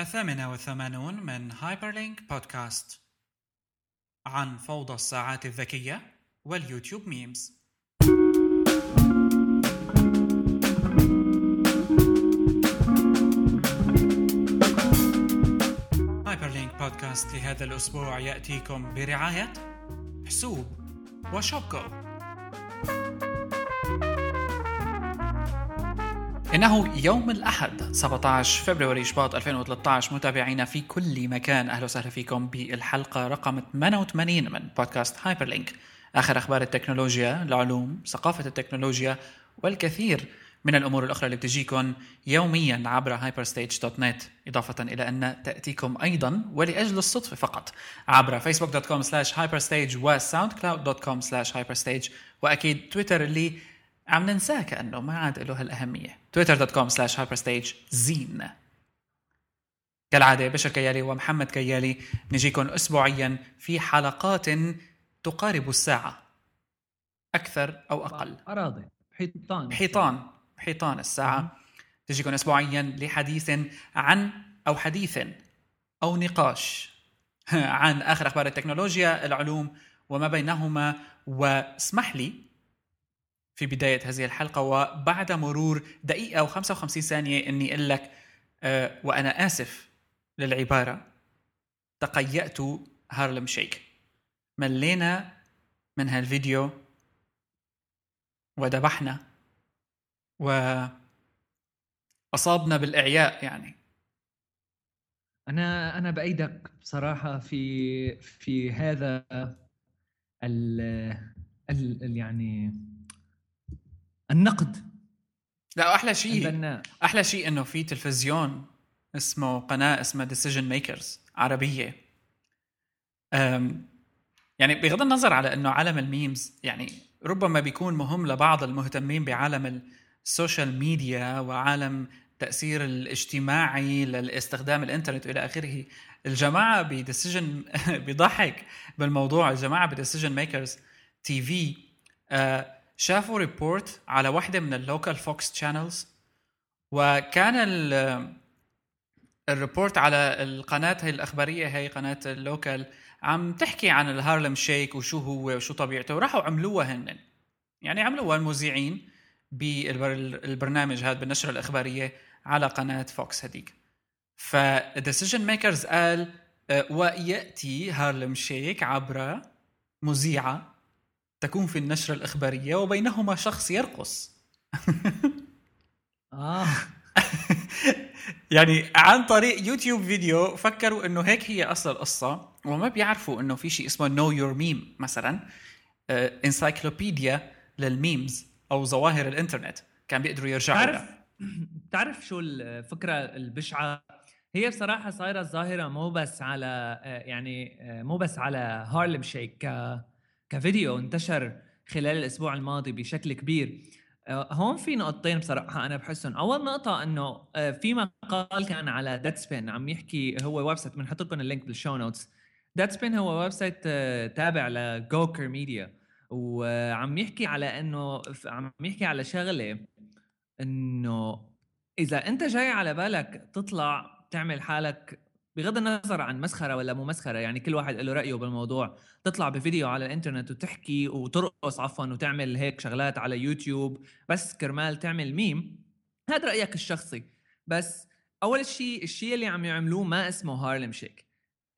الثامنة والثمانون من هايبرلينك بودكاست عن فوضى الساعات الذكية واليوتيوب memes. هايبرلينك بودكاست لهذا الأسبوع يأتيكم برعاية حسوب وشوبكو. إنه يوم الأحد 17 فبراير شباط 2013 متابعينا في كل مكان. أهلا وسهلا فيكم بالحلقة رقم 88 من بودكاست هايبرلينك. آخر أخبار التكنولوجيا العلوم ثقافة التكنولوجيا والكثير من الأمور الأخرى اللي بتجيكم يوميا عبر hyperstage.net إضافة إلى أن تأتيكم أيضا ولأجل الصدفة فقط عبر facebook.com slash hyperstage و soundcloud.com slash hyperstage. وأكيد تويتر اللي عم ننساه كأنه ما عاد له هالأهمية. twitter.com slash hyperstage زين. كالعادة بشر كيالي ومحمد كيالي نجيكم أسبوعيا في حلقات تقارب الساعة. أكثر أو أقل. أراضي. حيطان. حيطان. حيطان الساعة. تجيكم أسبوعيا لحديث عن أو حديث أو نقاش عن آخر أخبار التكنولوجيا العلوم وما بينهما. واسمح لي في بداية هذه الحلقة وبعد مرور دقيقة و55 ثانية إني أقول لك أه وأنا آسف للعبارة تقيأت هارلم شيك. ملينا من هالفيديو وذبحنا وأصابنا بالإعياء يعني. أنا أنا بأيدك بصراحة في في هذا ال ال يعني النقد. لا أحلى شيء أحلى شيء إنه في تلفزيون اسمه قناة اسمها Decision Makers عربية. أم يعني بغض النظر على إنه عالم ال memes يعني ربما بيكون مهم لبعض المهتمين بعالم ال social media وعالم التاثير الاجتماعي لاستخدام الإنترنت وإلى آخره. الجماعة ب Decision بيضحك بالموضوع الجماعة ب Decision Makers TV. شافوا report على واحدة من ال local Fox channels وكان ال- ال report على القناة هي الأخبارية هي قناة ال local عم تحكي عن ال Harlem Shake وشو هو وشو طبيعته. وراحوا عملوها هن. يعني عملوها المذيعين بالبرنامج هذا بالنشرة الإخبارية على قناة فوكس هديك فال Decision Makers قال آه، ويأتي Harlem Shake عبر مذيعة تكون في النشرة الإخبارية وبينهما شخص يرقص. آه. يعني عن طريق يوتيوب فيديو فكروا إنه هيك هي أصل القصة وما بيعرفوا إنه في شيء اسمه Know Your Meme مثلا encyclopedia لل memes أو ظواهر الإنترنت كان بيقدروا يرجعوا تعرف لها. تعرف شو الفكرة البشعة؟ هي بصراحة صايرة ظاهره مو بس على آه، يعني آه، مو بس على Harlem Shake كفيديو انتشر خلال الأسبوع الماضي بشكل كبير. آه، هون في نقطتين بصراحة أنا بحسهم. أول نقطة إنه آه، في مقال كان على Deadspin عم يحكي هو website بنحط لكم ال link بال show notes Deadspin هو website آه، تابع ل Gawker Media وعم يحكي على إنه عم يحكي على شغلة إنه إذا أنت جاي على بالك تطلع تعمل حالك بغض النظر عن مسخرة ولا مو مسخرة يعني كل واحد له رأيه بالموضوع. تطلع بفيديو على الإنترنت وتحكي وترقص عفوا وتعمل هيك شغلات على يوتيوب بس كرمال تعمل ميم هذا رأيك الشخصي. بس أول شيء الشيء اللي عم يعملوه ما اسمه Harlem Shake.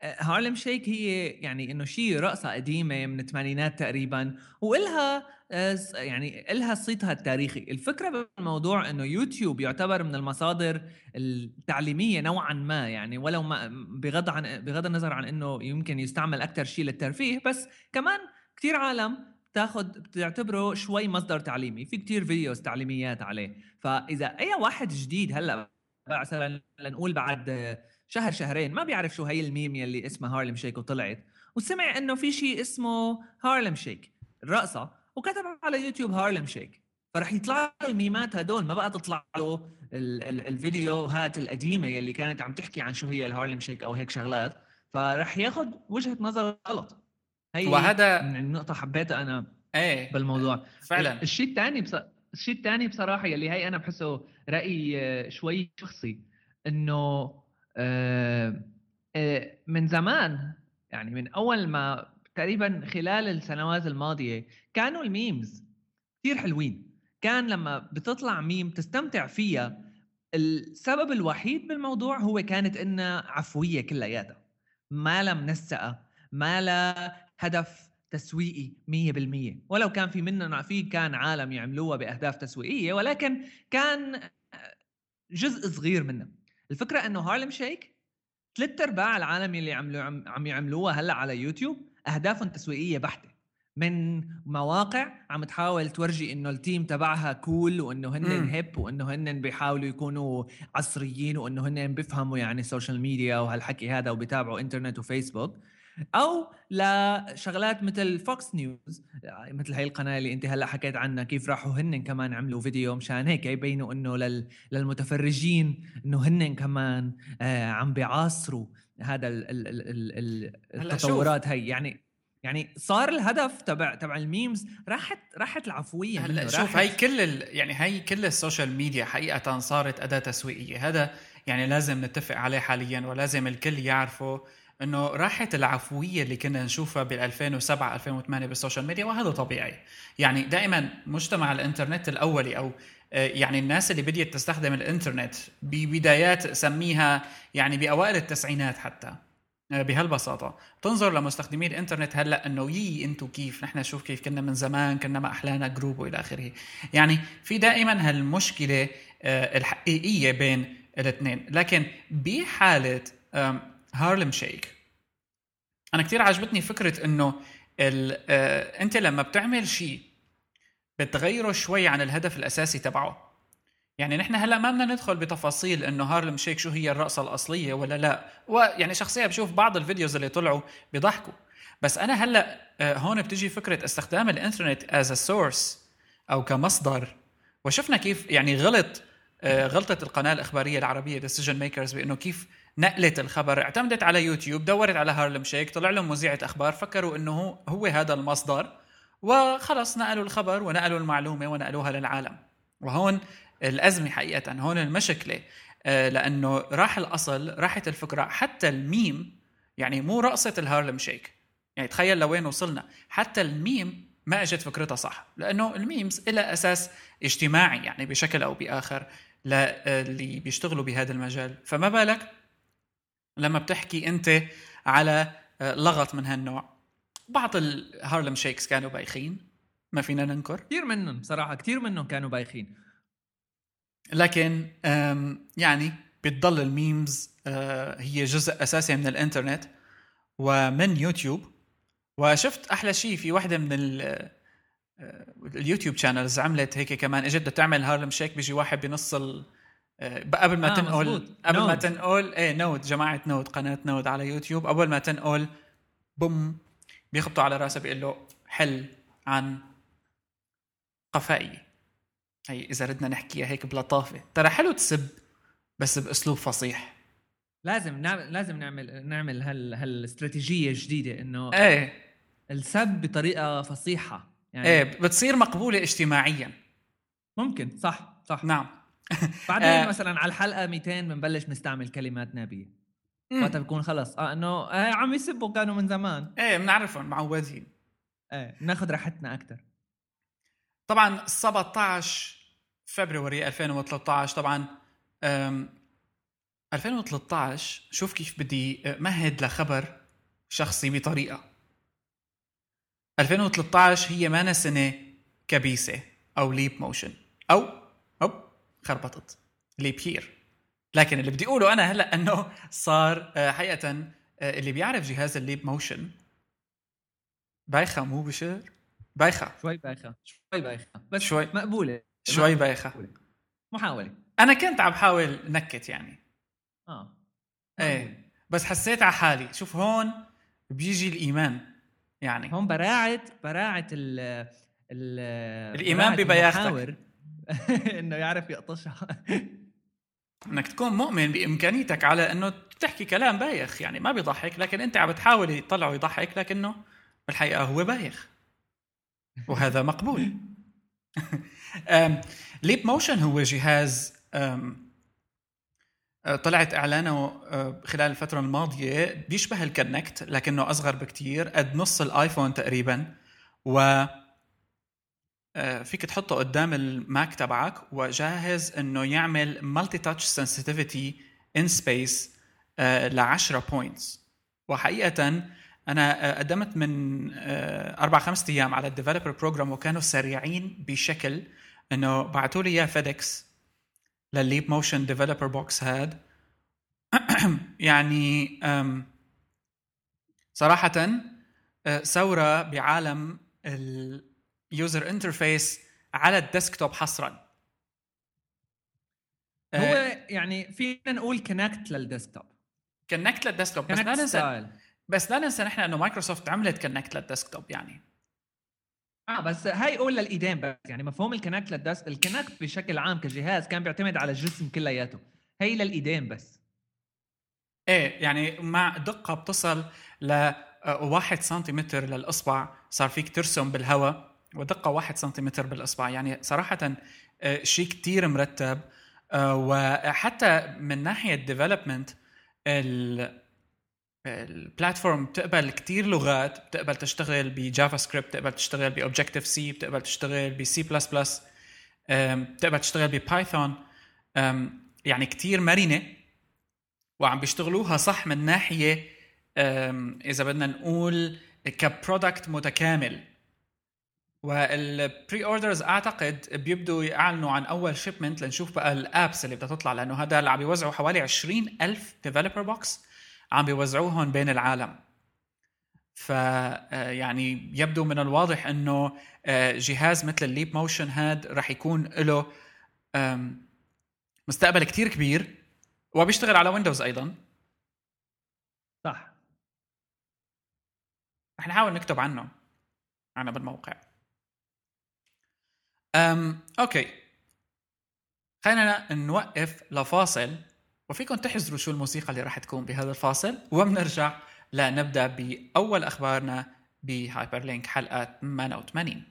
Harlem Shake هي يعني إنه شيء رقصة قديمة من الثمانينات تقريبا وإلها آه، يعني إلها صيتها التاريخي. الفكرة بالموضوع إنه يوتيوب يعتبر من المصادر التعليمية نوعا ما يعني ولو ما بغض عن بغض النظر عن إنه يمكن يستعمل أكثر شيء للترفيه بس كمان كثير عالم بتاخذ بتعتبره شوي مصدر تعليمي. في كتير videos تعليميات عليه. فإذا أي واحد جديد هلأ مثلا لنقول بعد شهر شهرين ما بيعرف شو هي الميم يلي اسمها هارلم شيك وطلعت. وسمع إنه في شيء اسمه هارلم شيك الرقصه وكتب على يوتيوب هارلم شيك. فرح يطلع له الميمات هدول ما بقى تطلع له ال- ال- الفيديوهات القديمة يلي كانت عم تحكي عن شو هي الهارلم شيك أو هيك شغلات. فرح ياخذ وجهة نظر غلط. هي وهذا- النقطه حبيتها أنا إيه. بالموضوع. فعلا. الشيء الثاني بص... الشيء الثاني بصراحة يلي هي أنا بحسه راي شوي شخصي إنه من زمان يعني من أول ما تقريبا خلال السنوات الماضية كانوا الميمز كثير حلوين. كان لما بتطلع ميم تستمتع فيها السبب الوحيد بالموضوع هو كانت إنها عفوية كلياتها ما لها منسقة ما لها هدف تسويقي 100% ولو كان في مننا في كان عالم يعملوها بأهداف تسويقية ولكن كان جزء صغير منها الفكرة إنه Harlem Shake ثلاث ارباع العالم اللي عملوا عم يعملوها هلأ على يوتيوب أهدافهم تسويقية بحتة. من مواقع عم تحاول تورجي إنه ال team تبعها cool وإنه هن hip وإنه هن بيحاولوا يكونوا عصريين وإنه هن بيفهموا يعني social media وهالحكي هذا وبيتابعوا انترنت وفيسبوك. أو لشغلات مثل Fox News مثل هاي القناة اللي أنت هلأ حكيت عنها كيف راحوا هن كمان عملوا فيديو مشان هيك يبينوا إنه لل... للمتفرجين إنه هن كمان آه عم بيعاصروا هذا ال... ال... ال... التطورات هي. يعني يعني صار الهدف تبع تبع ال memes راحت راحت العفوية هلأ شوف هي كل ال... يعني هي كل ال social media حقيقة صارت أداة تسويقية. هذا يعني لازم نتفق عليه حاليا ولازم الكل يعرفه. إنه راحت العفوية اللي كنا نشوفها بال 2007 2008 بال social media وهذا طبيعي. يعني دائما مجتمع الإنترنت الأولي أو آه، يعني الناس اللي بديت تستخدم الإنترنت ببدايات سميها يعني بأوائل التسعينات حتى آه، بهالبساطة. تنظر لمستخدمي الإنترنت هلأ إنه يي أنتم كيف؟ نحن شوف كيف كنا من زمان كنا ما أحلانا جروب وإلى آخره. يعني في دائما هالمشكلة آه، الحقيقية بين الاثنين. لكن بحالة Harlem Shake. أنا كثير عجبتني فكرة إنه آه أنت لما بتعمل شيء بتغيره شوي عن الهدف الأساسي تبعه. يعني نحن هلأ ما بدنا ندخل بتفاصيل إنه Harlem Shake شو هي الرقصة الأصلية ولا لا. ويعني شخصيا بشوف بعض ال videos اللي طلعوا بيضحكوا. بس أنا هلأ آه هون بتجي فكرة استخدام الإنترنت as source أو كمصدر. وشفنا كيف يعني غلط آه غلطة القناة الإخبارية العربية decision makers بإنه كيف نقلت الخبر اعتمدت على يوتيوب دورت على Harlem Shake طلع لهم مذيعة أخبار فكروا أنه هو, هذا المصدر وخلص نقلوا الخبر ونقلوا المعلومة ونقلوها للعالم. وهون الأزمة حقيقة هون المشكلة آه، لأنه راح الأصل راحت الفكرة حتى الميم يعني مو رقصة ال Harlem Shake. يعني تخيل لوين وصلنا. حتى الميم ما إجت فكرتها صح لأنه ال memes لها أساس اجتماعي يعني بشكل أو بآخر للي بيشتغلوا بهذا المجال. فما بالك؟ لما بتحكي أنت على آه، لغط من هالنوع. بعض ال Harlem Shakes كانوا بايخين ما فينا ننكر. كثير منهم بصراحه كثير منهم كانوا بايخين. لكن يعني بتضل ال memes آه، هي جزء أساسي من الإنترنت ومن يوتيوب. وشفت أحلى شيء في واحدة من آه، اليوتيوب شانلز عملت هيك كمان. إجت تعمل هارلم شيك بيجي واحد بنص آه، قبل ما آه تنقل مزبوط. قبل نود. ما تنقل إيه نود جماعة نود قناة نود على يوتيوب. أول ما تنقل بوم بيخبطوا على راسه بيقول له حل عن قفائي. هي إذا ردنا نحكيها هيك بلطافة. ترى حلو تسب بس بأسلوب فصيح. لازم نعمل لازم نعمل نعمل هال هالاستراتيجيه الجديدة إنه إيه. السب بطريقة فصيحة. يعني إيه بتصير مقبولة اجتماعيا. ممكن صح صح. نعم. بعدين آه مثلا على الحلقة 200 بنبلش نستعمل كلمات نابيه وقتها بكون خلص. آه إنه آه عم يسبوا كانوا من زمان. إيه بنعرفهم معودين إيه بناخذ راحتنا أكثر طبعا 17 فبراير 2013 طبعا 2013 شوف كيف بدي مهد لخبر شخصي بطريقة. 2013 هي ما سنه كبيسة أو ليب موشن أو خربطت. ليبير لكن اللي بدي أقوله أنا هلأ إنه صار آه، حقيقة آه، اللي بيعرف جهاز الليب موشن بايخة مو بشر بايخة. شوي بايخة. شوي بايخة. بس شوي. مقبولة. شوي بايخة. محاولة. أنا كنت عم بحاول نكت يعني. آه. إيه. بس حسيت على حالي. شوف هون بيجي الإيمان يعني. هون براعه براعه ال ال الإيمان ببياختك انه يعرف يقطشها. إنك تكون مؤمن بإمكانيتك على إنه تحكي كلام بايخ يعني ما بيضحك لكن أنت عم بتحاول يطلعه يضحك لكنه بالحقيقة هو بايخ. وهذا مقبول. ليب موشن هو جهاز آه، طلعت إعلانه آه، خلال الفترة الماضية بيشبه ال Kinect لكنه أصغر بكتير قد نص ال iPhone تقريبا و فيك تحطه قدام ال Mac تبعك وجاهز إنه يعمل multi-touch sensitivity in space ل 10 points وحقيقة أنا قدمت من أربع خمسة أيام على ال developer program وكانوا سريعين بشكل إنه بعثوا لي إياه FedEx للل Leap Motion developer box هاد. يعني صراحة ثورة بعالم ال user interface على ال desktop حصرا. هو يعني فينا نقول Kinect لل desktop. Kinect لل desktop. بس لا ننسى بس لا ننسى نحن إنه مايكروسوفت عملت Kinect لل desktop يعني. آه بس هاي قول للايدين بس. يعني مفهوم ال Kinect لل desk ال Kinect بشكل عام كجهاز كان بيعتمد على الجسم كلياته. هي للايدين بس. إيه يعني مع دقة بتصل ل واحد سنتيمتر للإصبع صار فيك ترسم بالهواء. ودقة واحد سنتيمتر بالإصبع. يعني صراحة آه، شيء كتير مرتب. آه، وحتى من ناحية development ال platform بتقبل كتير لغات. بتقبل تشتغل ب JavaScript بتقبل تشتغل ب Objective-C بتقبل تشتغل بسي بلس بلس بتقبل تشتغل ب Python يعني كتير مرنة. وعم بيشتغلوها صح من ناحية إذا بدنا نقول ك product متكامل. وال pre-orders أعتقد بيبدوا يعلنوا عن أول shipment لنشوف بقى ال apps اللي بدها تطلع لأنه هذا اللي عم بيوزعوا حوالي 20 ألف developer box عم بيوزعوهم بين العالم. ف آه، يعني يبدو من الواضح إنه آه، جهاز مثل ال Leap Motion هاد رح يكون له مستقبل كتير كبير وبيشتغل على Windows أيضا. صح. رح نحاول نكتب عنه عنه بالموقع أم okay. خلينا نوقف لفاصل وفيكم تحزروا شو الموسيقى اللي راح تكون بهذا الفاصل وبنرجع لنبدأ بأول أخبارنا بهايبر لينك حلقه 88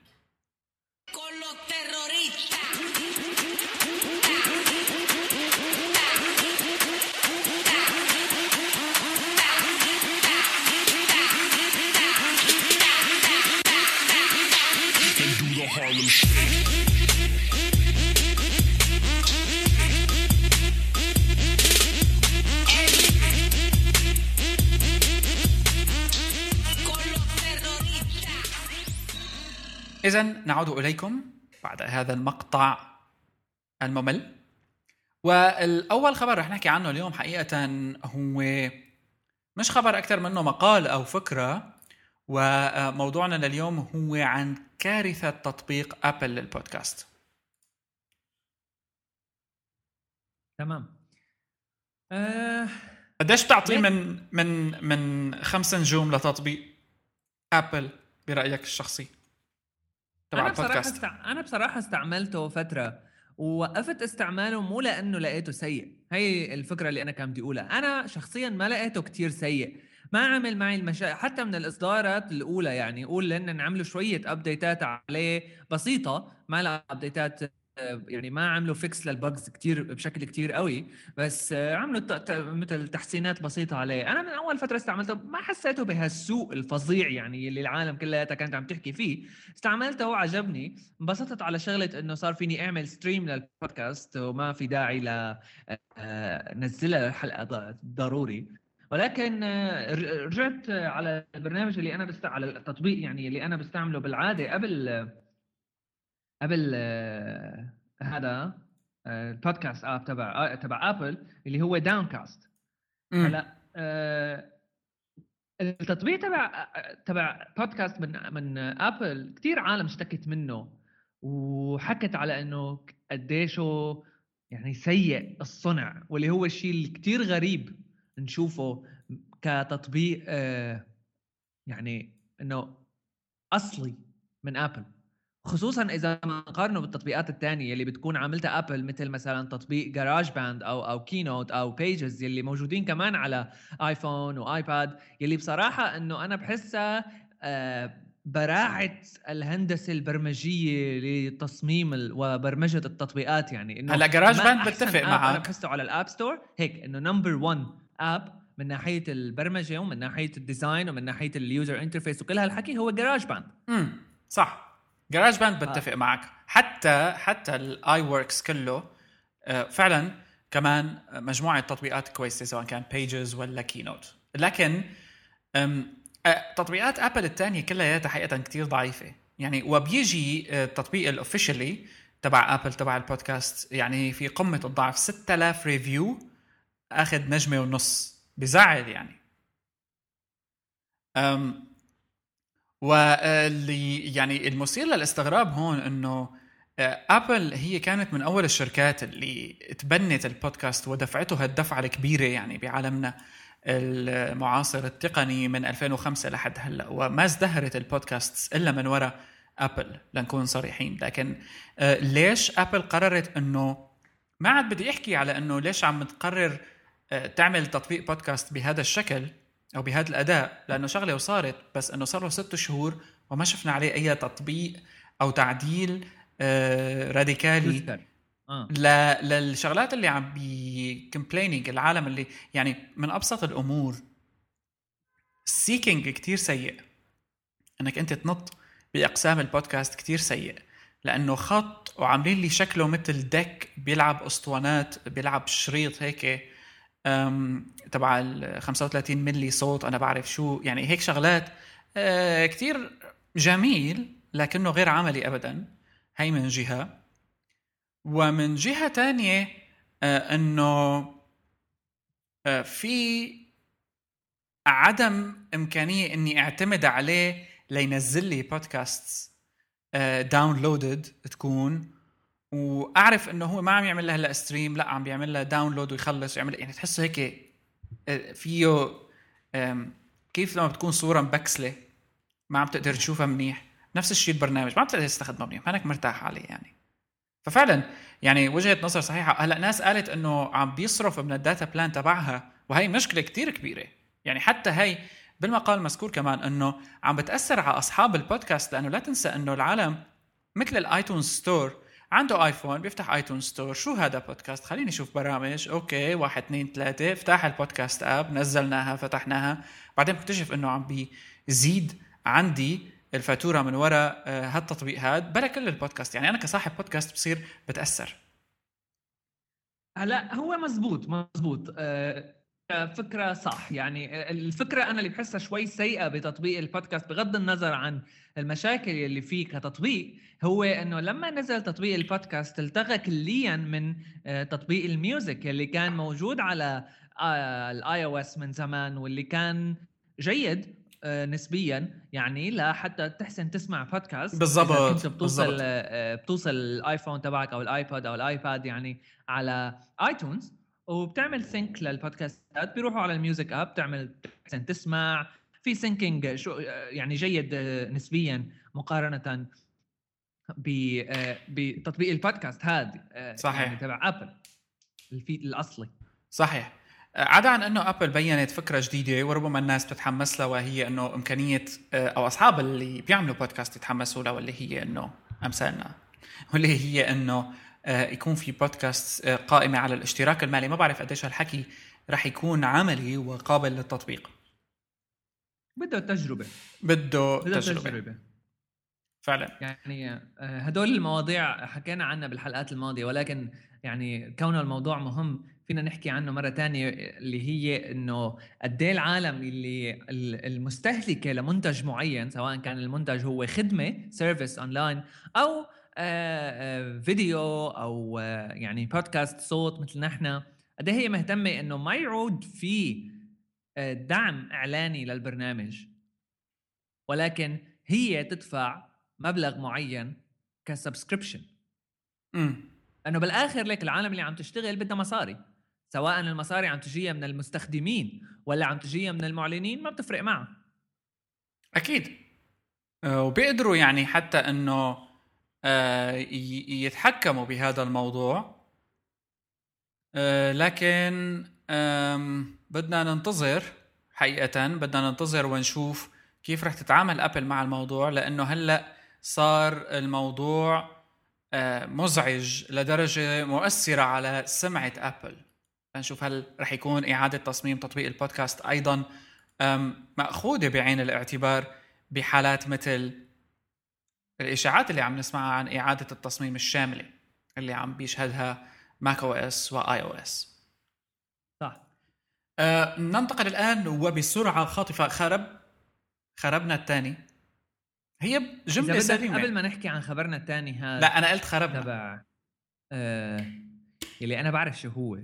Harlem Shake. إذا نعود إليكم بعد هذا المقطع الممل والأول خبر رح نحكي عنه اليوم حقيقة هو مش خبر أكثر منه مقال أو فكرة وموضوعنا لليوم هو عن كارثة تطبيق أبل للبودكاست. تمام. أه... قديش بتعطي من من من خمس نجوم لتطبيق أبل برأيك الشخصي؟ تبع أنا بصراحة استع... أنا بصراحة استعملته فترة. ووقفت استعماله مو لأنه لقيته سيء. هي الفكرة اللي أنا كان بدي أقولها. أنا شخصيا ما لقيته كتير سيء. ما عمل معي المشاكل حتى من الإصدارات الأولى يعني قول لأن نعملوا شوية updateات عليه بسيطة ما لها updateات يعني ما عملوا fix لل bugs كتير بشكل كتير قوي بس عملوا مثل تحسينات بسيطة عليه. أنا من أول فترة استعملته ما حسيته بهالسوء الفظيع يعني اللي العالم كلها كانت عم تحكي فيه. استعملته وعجبني انبسطت على شغلة إنه صار فيني أعمل stream لل podcast وما في داعي ل نزلها الحلقة ضروري. ولكن رجعت على البرنامج اللي أنا بست على التطبيق يعني اللي أنا بستعمله بالعادة قبل قبل آه، هذا ال podcast app تبع تبع Apple اللي هو Downcast هلا التطبيق تبع تبع بودكاست من من Apple كثير عالم اشتكت منه وحكت على إنه قديشه يعني سيء الصنع واللي هو الشيء اللي كثير غريب نشوفه كتطبيق آه، يعني إنه أصلي من Apple خصوصا إذا ما نقارنه بالتطبيقات الثانية اللي بتكون عاملتها Apple مثل مثلا تطبيق GarageBand أو أو Keynote أو Pages يلي موجودين كمان على iPhone و iPad يلي بصراحة إنه أنا بحسها آه، براعه الهندسة البرمجية لتصميم وبرمجة التطبيقات يعني. إنه هلا GarageBand بتفق معك. أنا بحسه على ال App Store هيك إنه number 1 app من ناحية البرمجة ومن ناحية ال design ومن ناحية ال user interface وكل هالحكي هو GarageBand امم صح. GarageBand بتفق آه. معك. حتى حتى ال iWork كله آه، فعلا كمان مجموعة تطبيقات كويسة سواء كان Pages ولا Keynote لكن تطبيقات Apple الثانية كلها حقيقه كثير ضعيفة. يعني وبيجي التطبيق ال official تبع Apple تبع البودكاست يعني في قمة الضعف. 6000 review آخذ نجمة ونص. بزعل يعني. أم واللي يعني المثير للاستغراب هون إنه Apple هي كانت من أول الشركات اللي تبنت البودكاست ودفعته هالدفعه الكبيرة يعني بعالمنا المعاصر التقني من 2005 لحد هلأ وما ازدهرت البودكاست إلا من وراء Apple لنكون صريحين. لكن آه، ليش Apple قررت إنه ما عاد بدي أحكي على إنه ليش عم تقرر آه، تعمل تطبيق بودكاست بهذا الشكل؟ أو بهذا الأداء لأنه شغلة وصارت بس إنه صار له ست شهور وما شفنا عليه أي تطبيق أو تعديل آه، radical. آه. للشغلات اللي عم بي complaining العالم اللي يعني من أبسط الأمور ال seeking كتير سيء. إنك أنت تنط بأقسام البودكاست كتير سيء. لأنه خط وعاملين لي شكله مثل deck بيلعب أسطوانات بيلعب شريط هيك تبع ال 35 ملي صوت أنا بعرف شو يعني هيك شغلات. آه، كتير جميل لكنه غير عملي ابدا. هي من جهة. ومن جهة تانية آه إنه آه في عدم إمكانية إني أعتمد عليه لينزل لي podcast downloaded تكون. وأعرف إنه هو ما عم يعمل لها هلا stream لا عم بيعمل لها download ويخلص ويعمل يعني تحسه هيك آه، فيه كيف لما بتكون صورة مبكسلة ما عم تقدر تشوفها منيح. نفس الشيء البرنامج ما عم تقدر تستخدمه منيح ما انك مرتاح عليه يعني. ففعلا يعني وجهة نظر صحيحة. هلأ ناس قالت إنه عم بيصرف من ال data plan تبعها وهي مشكلة كتير كبيرة. يعني حتى هي بالمقال مذكور كمان إنه عم بتأثر على أصحاب البودكاست لأنه لا تنسى إنه العالم مثل ال iTunes Store عنده iPhone بيفتح iTunes Store. شو هذا بودكاست؟ خليني أشوف برامج. okay واحد اثنين ثلاثة. افتح ال podcast app نزلناها فتحناها. بعدين بكتشف إنه عم بيزيد عندي الفاتورة من وراء آه، هالتطبيق هذا بلا كل البودكاست. يعني أنا كصاحب بودكاست بصير بتأثر. هلا هو مزبوط مزبوط. آه، فكرة صح. يعني الفكرة أنا اللي بحسها شوي سيئة بتطبيق البودكاست بغض النظر عن المشاكل اللي فيه كتطبيق هو إنه لما نزل تطبيق البودكاست التغى كليا من آه، تطبيق ال music اللي كان موجود على ال iOS من زمان واللي كان جيد آه، نسبيا. يعني لحتى تحسن تسمع بودكاست. بالضبط كنت بتوصل بالزبط. آه، بتوصل ال iPhone تبعك أو ال iPod أو ال iPad يعني على iTunes وبتعمل sync لل podcastات بيروحوا على ال music app بتعمل تسمع في syncing شو يعني جيد نسبيا مقارنة بتطبيق البودكاست هذا صحيح. يعني تبع Apple الفيد الأصلي. صحيح. عدا عن إنه ابل بينت فكرة جديدة وربما الناس بتتحمس لها وهي إنه إمكانية أو أصحاب اللي بيعملوا بودكاست يتحمسوا لها واللي هي إنه أمثالنا واللي هي إنه يكون في بودكاست آه، قائمة على الاشتراك المالي. ما بعرف قديش هالحكي رح يكون عملي وقابل للتطبيق. بده تجربة. بده تجربة, تجربة. فعلا. يعني هدول المواضيع حكينا عنها بالحلقات الماضية ولكن يعني كون الموضوع مهم فينا نحكي عنه مرة ثانية اللي هي إنه قد إيه العالم اللي المستهلكة لمنتج معين سواء كان المنتج هو خدمة service online أو فيديو أو يعني بودكاست صوت مثل نحن قد إيه هي مهتمة إنه ما يعود في دعم إعلاني للبرنامج ولكن هي تدفع مبلغ معين كسبسكريبشن. إنه بالآخر لك العالم اللي عم تشتغل بدها مصاري سواء المصاري عم تجيها من المستخدمين ولا عم تجيها من المعلنين ما بتفرق معها أكيد. آه، وبيقدروا يعني حتى إنه آه، يتحكموا بهذا الموضوع. آه، لكن بدنا ننتظر حقيقة بدنا ننتظر ونشوف كيف رح تتعامل Apple مع الموضوع لأنه هلأ صار الموضوع آه، مزعج لدرجة مؤثرة على سمعة Apple. نشوف هل رح يكون إعادة تصميم تطبيق البودكاست أيضا مأخوذة بعين الاعتبار بحالات مثل الإشاعات اللي عم نسمعها عن إعادة التصميم الشاملة اللي عم بيشهدها Mac OS و iOS. صح. آه ننتقل الآن وبسرعة خاطفة خرب خربنا الثاني. هي جملة سليمة. قبل ما نحكي عن خبرنا الثاني هذا لا أنا قلت خربنا. تبع آه اللي أنا بعرف شو هو.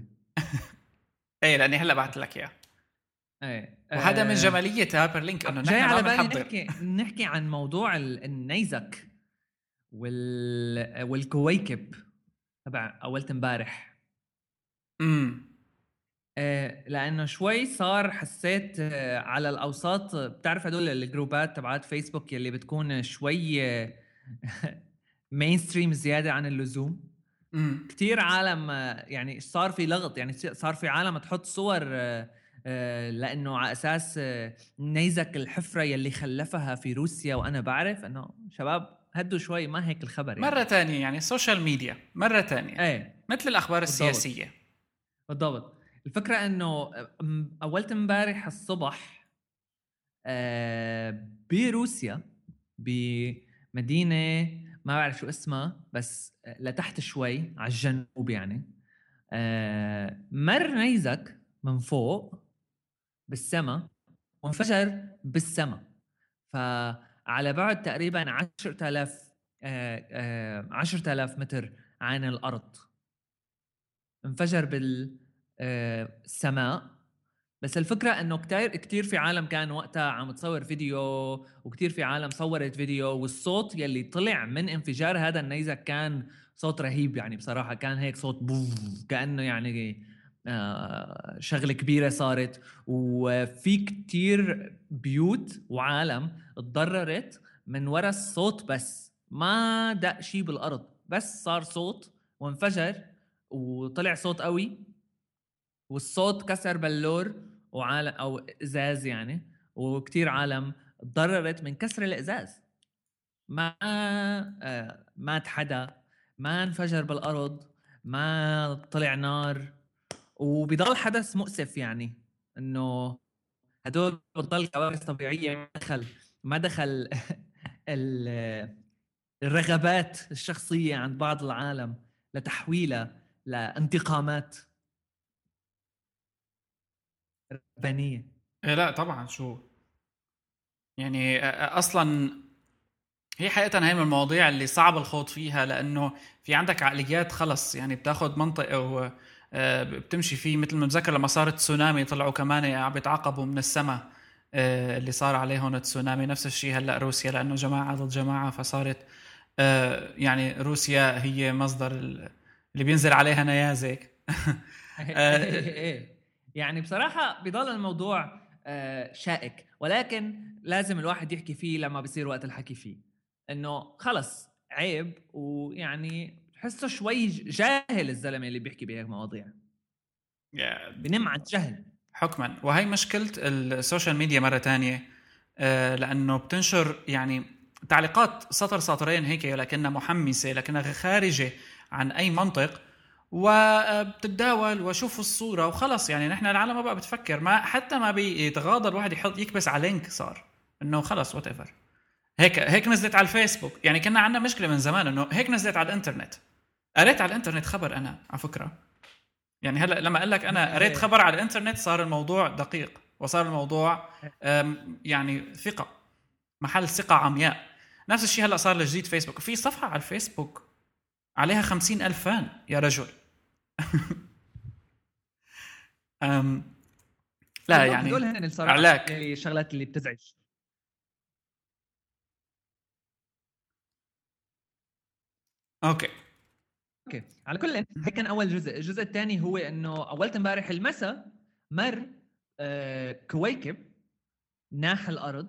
إيه لأني هلأ بعت لك إياه. إيه. وهذا من آه، جمالية هايبرلينك إنه نحن على بالي نحكي نحكي عن موضوع النيزك وال والكويكب تبع أول امبارح. امم لأنه شوي صار حسيت آه، على الأوساط بتعرف هدول ال groupات تبعات فيسبوك يلي بتكون شوي mainstream زيادة عن اللزوم؟ كثير عالم يعني صار في لغط يعني صار في عالم تحط صور آه، لأنه على أساس نيزك الحفرة يلي خلفها في روسيا وأنا بعرف إنه شباب هدوا شوي ما هيك الخبر يعني. مرة ثانية يعني social media مرة ثانية إيه مثل الأخبار بالضبط. السياسية بالضبط الفكرة إنه أولت إمبارح الصبح آه، بروسيا بمدينة ما بعرف شو اسمها بس لتحت شوي على الجنوب يعني آه، مر نيزك من فوق بالسما وانفجر بالسما. ف على بعد تقريبا 10000 10000 آه، متر عن الأرض. انفجر بالسماء آه، بس الفكرة إنه كتير كتير في عالم كان وقتها عم تصور فيديو وكتير في عالم صورت فيديو والصوت يلي طلع من انفجار هذا النيزك كان صوت رهيب يعني بصراحة كان هيك صوت بوف كأنه يعني آه، شغلة كبيرة صارت. وفي كتير بيوت وعالم تضررت من وراء الصوت بس. ما دق شيء بالأرض بس صار صوت وانفجر وطلع صوت قوي. والصوت كسر بلور وعالم أو إزاز يعني. وكتير عالم تضررت من كسر الإزاز. ما آه، مات حدا ما انفجر بالأرض ما طلع نار. وبيضل حدث مؤسف يعني إنه هدول بتضل كوارث طبيعية ما دخل ما دخل الرغبات الشخصية عند بعض العالم لتحويلها لانتقامات ربانية. إيه لا طبعا شو؟ يعني أصلا هي حقيقة هي من المواضيع اللي صعب الخوض فيها لأنه في عندك عقليات خلص يعني بتاخذ آه، بتمشي فيه مثل ما بتذكر لما صارت تسونامي طلعوا كمان عم بيتعاقبوا من السماء آه، اللي صار عليهم تسونامي نفس الشيء هلأ روسيا لأنه جماعة ضد جماعة فصارت آه، يعني روسيا هي مصدر اللي بينزل عليها نيازك إيه. يعني بصراحة بضل الموضوع شائك. ولكن لازم الواحد يحكي فيه لما بيصير وقت الحكي فيه. إنه خلص عيب ويعني بحسه شوي جاهل الزلمة اللي بيحكي بهيك مواضيع. Yeah. بنم عن جهل حكما. وهي مشكلة ال social media مرة تانية آه لأنه بتنشر يعني تعليقات سطر سطرين هيك لكنها محمسة لكنها خارجة عن أي منطق وبتتداول وشوفوا الصورة وخلص. يعني نحن العالم ما بقى بتفكر ما حتى ما بيتغاضى الواحد يحط يكبس على link صار إنه خلص whatever هيك هيك نزلت على الفيسبوك. يعني كنا عندنا مشكلة من زمان إنه هيك نزلت على الإنترنت. قريت على الإنترنت خبر أنا على فكرة. يعني هلأ لما أقول لك أنا قريت إيه. خبر على الإنترنت صار الموضوع دقيق وصار الموضوع يعني ثقة محل ثقة عمياء. نفس الشيء هلأ صار لجديد فيسبوك. في صفحة على الفيسبوك عليها خمسين ألف فان يا رجل. أم لا يعني هدول هن الصراحه الشغلات اللي بتزعج. Okay. Okay. على كل هيك كان أول جزء. الجزء الثاني هو إنه اولت امبارح المساء مر آه كويكب ناح الأرض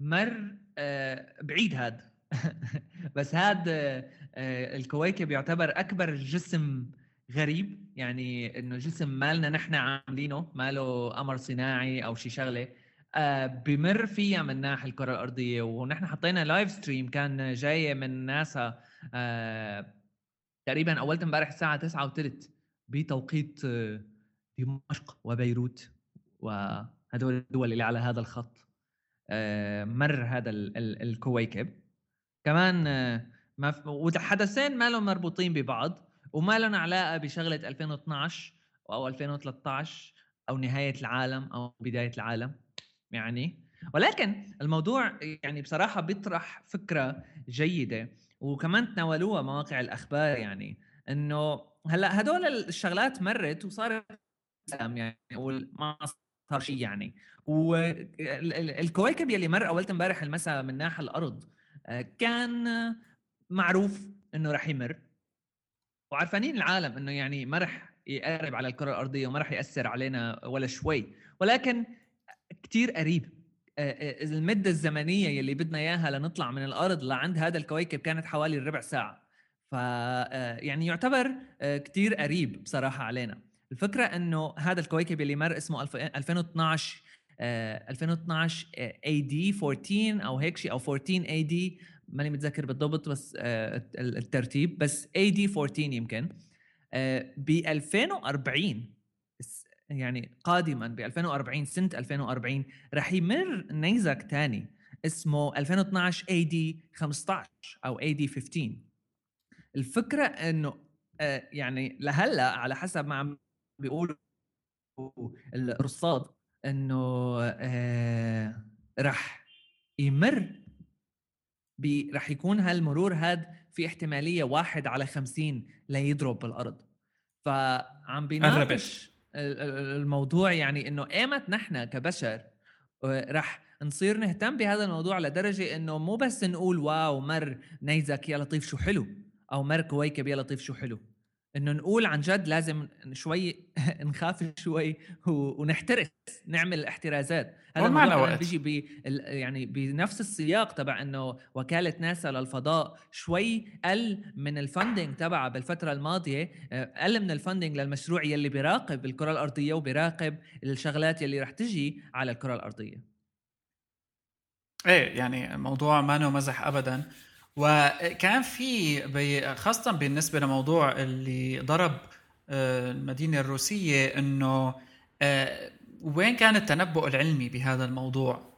مر آه بعيد هاد. بس هاد آه الكويكب يعتبر أكبر جسم غريب. يعني إنه جسم مالنا نحن عاملينه ماله قمر صناعي أو شي شغلة. بمر فيها من ناحيه الكرة الأرضية. ونحن حطينا live stream كان جاي من ناسا تقريبا أولت امبارح الساعة 9 وثلث بتوقيت آه، دمشق وبيروت وهدول الدول اللي على هذا الخط مر هذا الكويكب. كمان ما وحدثين ما لهم مربوطين ببعض وما لهم علاقة بشغلة 2012 أو 2013 أو نهاية العالم أو بداية العالم يعني. ولكن الموضوع يعني بصراحة بيطرح فكرة جيدة. وكمان تناولوها مواقع الأخبار يعني. إنه هلأ هدول الشغلات مرت وصارت يعني ما صار شيء يعني. والكويكب يلي مر اول امبارح المساء من ناحية الأرض آه، كان معروف إنه رح يمر. وعارفانين العالم إنه يعني ما رح يقرب على الكرة الأرضية وما رح يأثر علينا ولا شوي. ولكن كتير قريب. المدة الزمنية يلي بدنا إياها لنطلع من الأرض لعند هذا الكويكب كانت حوالي ربع ساعة. ف يعني يعتبر كتير قريب بصراحة علينا. الفكرة إنه هذا الكويكب اللي مر اسمه 2012 2012 AD 14 أو هيك شيء أو 14 AD ماني متذكر بالضبط بس الترتيب بس AD 14 يمكن. ب 2040 يعني قادما ب 2040 سنة 2040 رح يمر نيزك ثاني اسمه 2012 اي دي 15 أو اي دي 15 الفكرة إنه آه، يعني لهلأ على حسب ما عم بيقولوا الرصاد إنه آه، رح يمر رح يكون هالمرور هاد في احتمالية واحد على خمسين ليضرب بالأرض. فعم بيناقش الموضوع يعني إنه ايمت نحن كبشر آه، رح نصير نهتم بهذا الموضوع لدرجة إنه مو بس نقول wow مر نيزك يا لطيف شو حلو أو مر كويكب يا لطيف شو حلو. إنه نقول عن جد لازم شوي نخاف شوي ونحترس نعمل احترازات. هذا الموضوع. بيجي ب يعني بنفس السياق تبع إنه وكالة ناسا للفضاء شوي قل من ال funding تبعها بالفترة الماضية. قل من ال funding للمشروع يلي بيراقب الكرة الأرضية وبيراقب الشغلات يلي رح تجي على الكرة الأرضية. إيه يعني الموضوع ما مزح ابدا. وكان في خاصة بالنسبة لموضوع اللي ضرب آه، المدينة الروسية إنه آه، وين كان التنبؤ العلمي بهذا الموضوع؟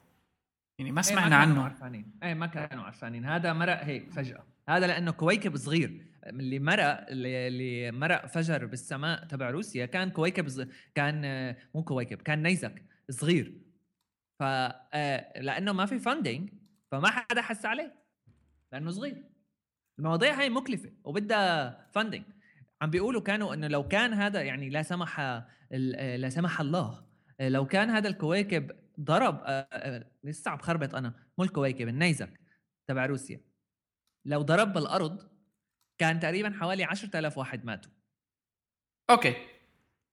يعني ما سمعنا إيه ما عنه. عرفانين. إيه ما كانوا عرفانين. هذا مرق هيك فجأة. هذا لأنه كويكب صغير. اللي مرق اللي مرق فجر بالسماء تبع روسيا كان كويكب صغير كان آه، مو كويكب كان نيزك صغير. ف لأنه ما في funding فما حدا حس عليه. لأنه صغير. المواضيع هاي مكلفة وبدها funding عم بيقولوا كانوا إنه لو كان هذا يعني لا سمح لا سمح الله لو كان هذا الكويكب ضرب آه، آه، لسه عم بخربط أنا مو الكويكب النيزك تبع روسيا. لو ضرب بالأرض كان تقريبا حوالي 10000 واحد ماتوا. Okay.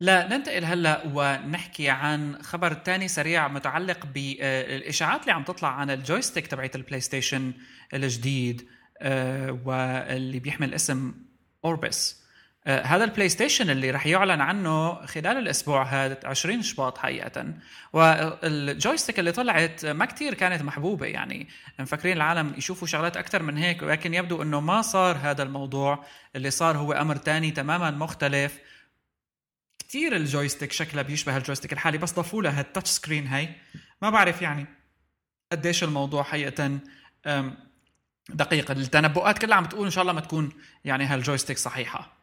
لا ننتقل هلا ونحكي عن خبر تاني سريع متعلق بالاشاعات اللي عم تطلع عن ال joystick تبعت ال PlayStation الجديد آه، واللي بيحمل اسم Orbis. آه، هذا ال PlayStation اللي رح يعلن عنه خلال الأسبوع هذا 20 شباط حقيقة. وال joystick اللي طلعت ما كتير كانت محبوبة يعني. مفكرين العالم يشوفوا شغلات أكثر من هيك ولكن يبدو إنه ما صار هذا الموضوع اللي صار هو أمر تاني تماما مختلف. كثير ال joystick شكلها بيشبه ال joystick الحالي بس ضافوا لها ال touch screen هاي. ما بعرف يعني قديش الموضوع حقيقة دقيق. التنبؤات كلها عم تقول إن شاء الله ما تكون يعني هال joystick صحيحة.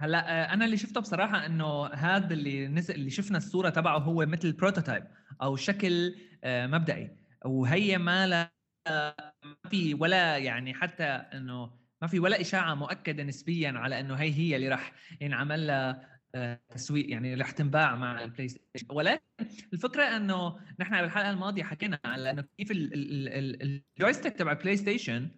هلا آه، أنا اللي شفته بصراحة إنه هذا اللي نزل اللي شفنا الصورة تبعه هو مثل prototype أو شكل آه، مبدئي. وهي ما لا ما في ولا يعني حتى إنه ما في ولا إشاعة مؤكدة نسبيا على إنه هي هي اللي راح ينعمل لها تسويق يعني رح تنباع مع ال PlayStation ولكن الفكرة إنه نحن بالحلقة الماضية حكينا على إنه كيف ال joystick تبع ال PlayStation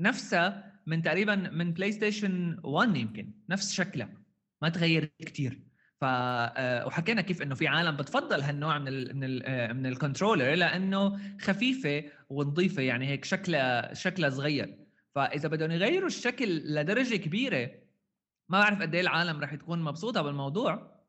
نفسها من تقريبا من PlayStation 1 يمكن نفس شكلها ما تغير كثير ف آه، وحكينا كيف إنه في عالم بتفضل هالنوع من ال من ال آه، من ال controller لأنه خفيفة ونظيفة يعني هيك شكلها شكلها صغير. فإذا بدهم يغيروا الشكل لدرجة كبيرة ما بعرف قد إيه العالم رح تكون مبسوطة بالموضوع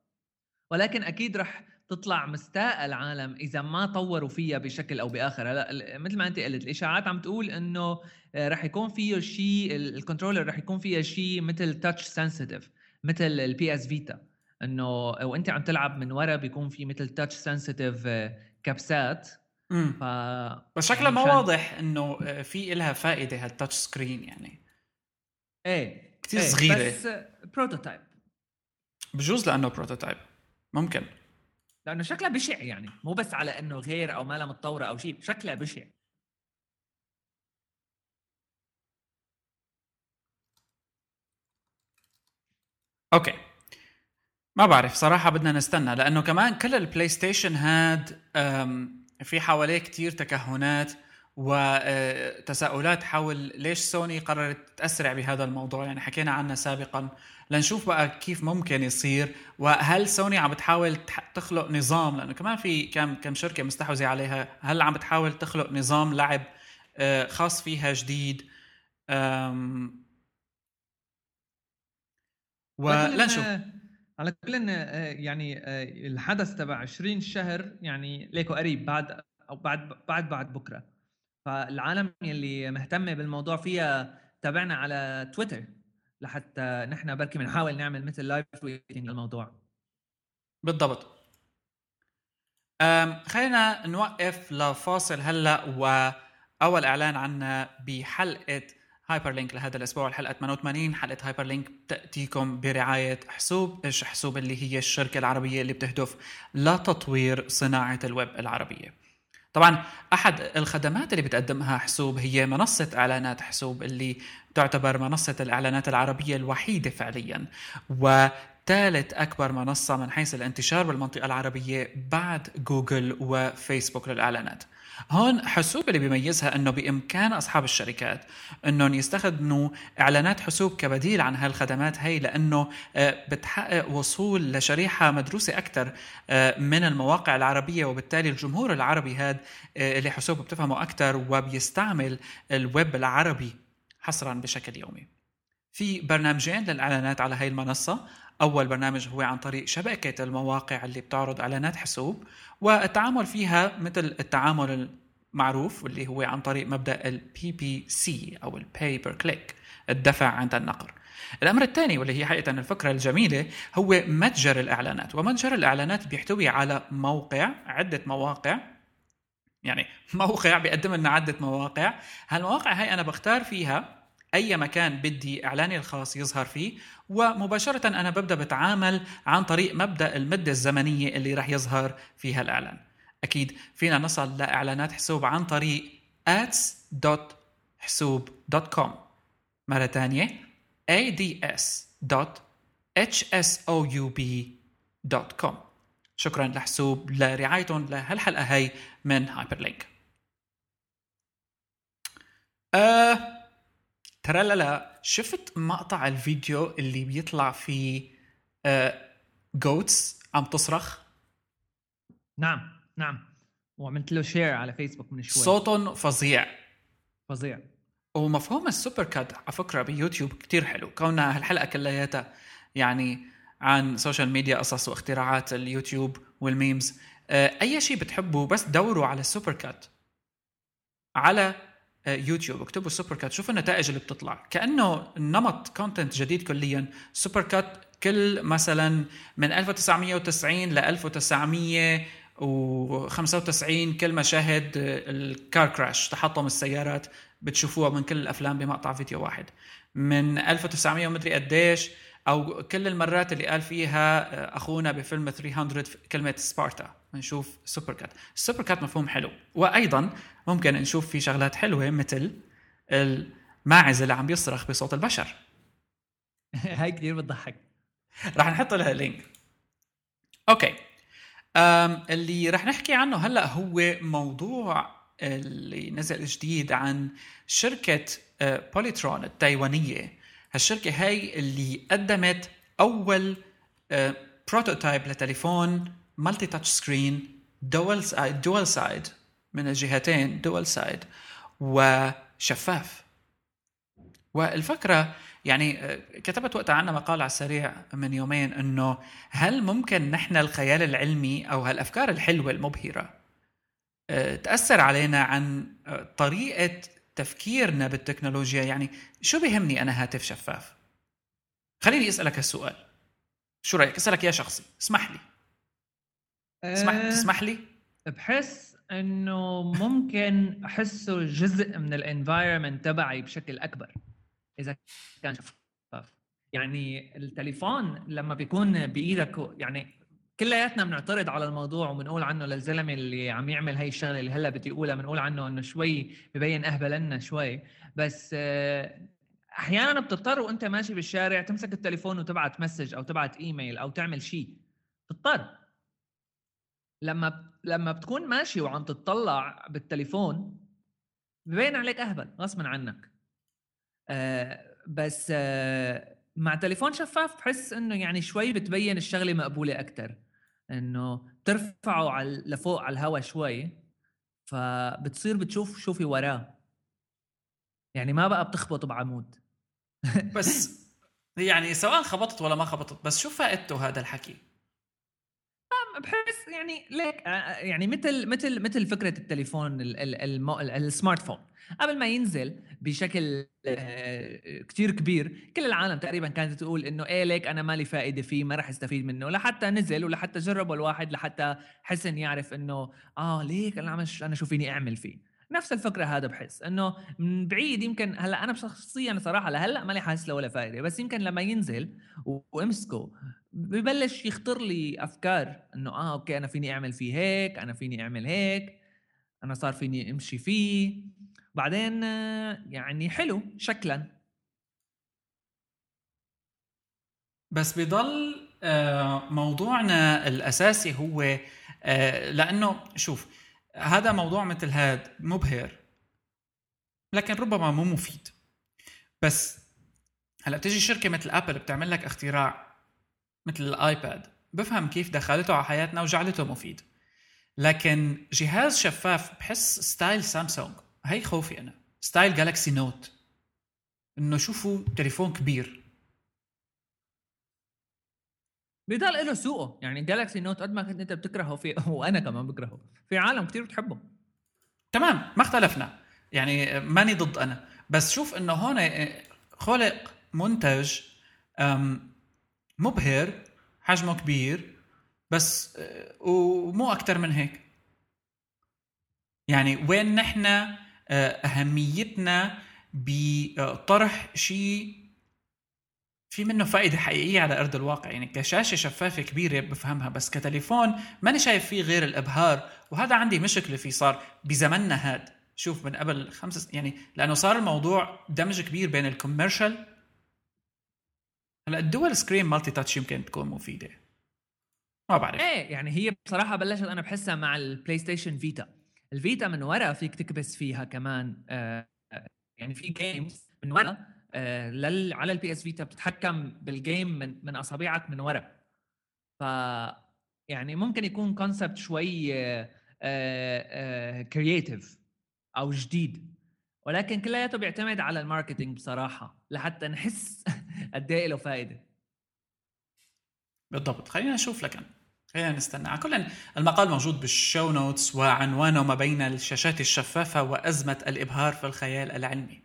ولكن أكيد رح تطلع مستاء العالم إذا ما طوروا فيها بشكل أو بآخر. هلأ مثل ما أنت قلت الإشاعات عم تقول إنه آه، رح يكون فيه شيء ال controller رح يكون فيها شيء مثل touch sensitive مثل ال PS Vita إنه وأنت عم تلعب من ورا بيكون في مثل touch sensitive كبسات. ف بس شكلها يعني ما واضح إنه آه، في لها فائدة هال touch screen يعني. إيه. كثير إيه صغيرة. بس prototype بجوز لأنه prototype ممكن. لأنه شكلها بشع يعني. مو بس على إنه غير أو ما لها متطورة أو شيء شكلها بشع. Okay. ما بعرف صراحة بدنا نستنى لأنه كمان كل ال PlayStation هاد في حواليه كتير تكهنات. وتساؤلات حول ليش سوني قررت تأسرع بهذا الموضوع. يعني حكينا عنه سابقا. لنشوف بقى كيف ممكن يصير وهل سوني عم بتحاول تخلق نظام لأنه كمان في كم كم شركة مستحوذة عليها. هل عم بتحاول تخلق نظام لعب آه، خاص فيها جديد؟ ولنشوف. على كل آه، يعني آه، الحدث تبع 20 شهر يعني ليكو قريب بعد أو بعد بعد بعد بكرة. فالعالم يلي مهتمه بالموضوع فيها تابعنا على تويتر لحتى نحن بركي بنحاول نعمل مثل live tweeting للموضوع. بالضبط. خلينا نوقف لفاصل هلأ وأول إعلان عنا بحلقة هايبر لينك لهذا الأسبوع الحلقة 88 حلقة هايبر لينك تأتيكم برعاية حسوب إيش حسوب؟ اللي هي الشركة العربية اللي بتهدف لتطوير صناعة الويب العربية. طبعا أحد الخدمات اللي بتقدمها حسوب هي منصة إعلانات حسوب اللي تعتبر منصة الإعلانات العربية الوحيدة فعليا وثالث أكبر منصة من حيث الانتشار بالمنطقة العربية بعد جوجل وفيسبوك للإعلانات. هون حسوب اللي بيميزها إنه بإمكان أصحاب الشركات إنهم يستخدموا إعلانات حسوب كبديل عن هالخدمات هي لأنه آه، بتحقق وصول لشريحة مدروسة أكثر آه، من المواقع العربية وبالتالي الجمهور العربي هذا آه، اللي حسوب بتفهمه أكثر وبيستعمل الويب العربي حصرا بشكل يومي. في برنامجين للاعلانات على هاي المنصة. أول برنامج هو عن طريق شبكة المواقع اللي بتعرض إعلانات حسوب والتعامل فيها مثل التعامل المعروف واللي هو عن طريق مبدأ ال PPC أو ال Pay Per Click الدفع عند النقر. الأمر الثاني واللي هي حقيقة الفكرة الجميلة هو متجر الإعلانات ومتجر الإعلانات بيحتوي على موقع عدة مواقع يعني موقع بيقدم لنا عدة مواقع. هالمواقع هاي أنا بختار فيها أي مكان بدي إعلاني الخاص يظهر فيه ومباشرة أنا ببدأ بتعامل عن طريق مبدأ المدة الزمنية اللي راح يظهر فيها الإعلان. أكيد فينا نصل لإعلانات حسوب عن طريق ads.hsoub.com مرة ثانية ads.hsoub.com شكرا لحسوب لرعايتهم لهالحلقة هي من هايبر لينك أه ترى لا لا شفت مقطع الفيديو اللي بيطلع فيه goats آه، عم تصرخ؟ نعم نعم. وعملت له share على فيسبوك من شوي. صوتهم فظيع. فظيع. ومفهوم ال supercut على فكرة بيوتيوب كتير حلو. كونها هالحلقة كلياتها يعني عن social media قصص واختراعات اليوتيوب وال memes آه، أي شيء بتحبه بس دوروا على ال supercut. على يوتيوب. اكتبوا supercut شوفوا النتائج اللي بتطلع. كأنه نمط content جديد كليا. supercut كل مثلا من 1990 ل 1995 كل مشاهد ال car crash تحطم السيارات بتشوفوها من كل الأفلام بمقطع فيديو واحد. من 1900 ومدري قديش أو كل المرات اللي قال فيها آه، أخونا بفيلم 300 كلمة سبارتا. نشوف supercut ال supercut مفهوم حلو. وأيضا ممكن نشوف في شغلات حلوة مثل الماعز اللي عم بيصرخ بصوت البشر. هاي كثير بتضحك. رح نحط لها link okay. أم اللي رح نحكي عنه هلأ هو موضوع اللي نزل جديد عن شركة بوليترون التايوانية. هالشركة هاي اللي قدمت أول prototype لتليفون multi-touch screen dual side dual side من الجهتين دول سايد وشفاف. والفكرة يعني آه، كتبت وقتها عنا مقال على السريع من يومين إنه هل ممكن نحن الخيال العلمي أو هالأفكار الحلوة المبهرة آه، تأثر علينا عن آه، طريقة تفكيرنا بالتكنولوجيا؟ يعني شو بيهمني أنا هاتف شفاف؟ خليني أسألك هالسؤال. شو رأيك؟ أسألك يا شخصي. اسمح لي. اسمح تسمح لي؟ بحس إنه ممكن أحسه جزء من ال environment تبعي بشكل أكبر إذا كان شفاف. يعني التليفون لما بيكون بإيدك يعني كلياتنا بنعترض على الموضوع وبنقول عنه للزلمة اللي عم يعمل هاي الشغلة اللي هلأ بدي اقولها بنقول عنه إنه شوي ببين اهبل لنا شوي. بس آه، أحيانا بتضطر وأنت ماشي بالشارع تمسك التليفون وتبعت message أو تبعت ايميل أو تعمل شيء بتضطر. لما لما بتكون ماشي وعم تطلع بالتليفون ببين عليك أهبل غصبا عنك. آه بس آه مع تليفون شفاف بحس إنه يعني شوي بتبين الشغلة مقبولة أكثر إنه بترفعه على لفوق على الهواء شوي فبتصير بتشوف شو في وراه. يعني ما بقى بتخبط بعمود. بس يعني سواء خبطت ولا ما خبطت بس شو فائدته هذا الحكي؟ بحس يعني ليك آه، آه، يعني مثل مثل مثل فكرة التليفون السمارت فون قبل ما ينزل بشكل آه، كتير كبير كل العالم تقريبا كانت تقول إنه إيه ليك أنا مالي فائدة فيه ما راح استفيد منه لحتى نزل ولحتى جربه الواحد لحتى حسن يعرف إنه آه ليك أنا أنا شو فيني أعمل فيه. نفس الفكرة هذا بحس إنه من بعيد يمكن هلأ أنا شخصيا صراحة لهلأ ماني حاسس له ولا فائدة بس يمكن لما ينزل وأمسكه ببلش يخطر لي أفكار إنه آه أوكي أنا فيني أعمل فيه هيك أنا فيني أعمل هيك أنا صار فيني أمشي فيه. بعدين يعني حلو شكلا. بس بضل آه، موضوعنا الأساسي هو آه، لأنه شوف هذا موضوع مثل هاد مبهر لكن ربما مو مفيد. بس هلأ بتجي شركة مثل ابل بتعمل لك اختراع مثل الآيباد. بفهم كيف دخلته على حياتنا وجعلته مفيد. لكن جهاز شفاف بحس style سامسونج. هي خوفي أنا. style جالكسي نوت. إنه شوفوا تليفون كبير. بيضل له سوقه. يعني جالكسي نوت قد ما كنت أنت بتكرهه في وأنا كمان بكرهه. في عالم كثير بتحبه. تمام. ما اختلفنا. يعني ماني ضد أنا. بس شوف إنه هون خلق منتج مبهر حجمه كبير بس أه، ومو أكثر من هيك. يعني وين نحن أه، أهميتنا بطرح شيء في منه فائدة حقيقية على أرض الواقع. يعني كشاشة شفافة كبيرة بفهمها بس كتليفون ماني شايف فيه غير الإبهار. وهذا عندي مشكلة فيه صار بزمننا هاد. شوف من قبل خمس يعني لأنه صار الموضوع دمج كبير بين ال commercial هلا ال dual screen multi-touch يمكن تكون مفيدة. ما بعرف. إيه يعني هي بصراحة بلشت أنا بحسها مع البلاي ستيشن فيتا الفيتا من ورا فيك تكبس فيها كمان آه يعني في games من ورا آه لل على البي اس فيتا بتتحكم بال game من من أصابعك من ورا. ف يعني ممكن يكون concept شوي creative آه، آه، أو جديد. ولكن كلياته بيعتمد على ال marketing بصراحة لحتى نحس قد إيه له فائده بالضبط. خلينا نشوف لكن خلينا نستنى. على كل المقال موجود بال show notes وعنوانه ما بين الشاشات الشفافة وأزمة الإبهار في الخيال العلمي.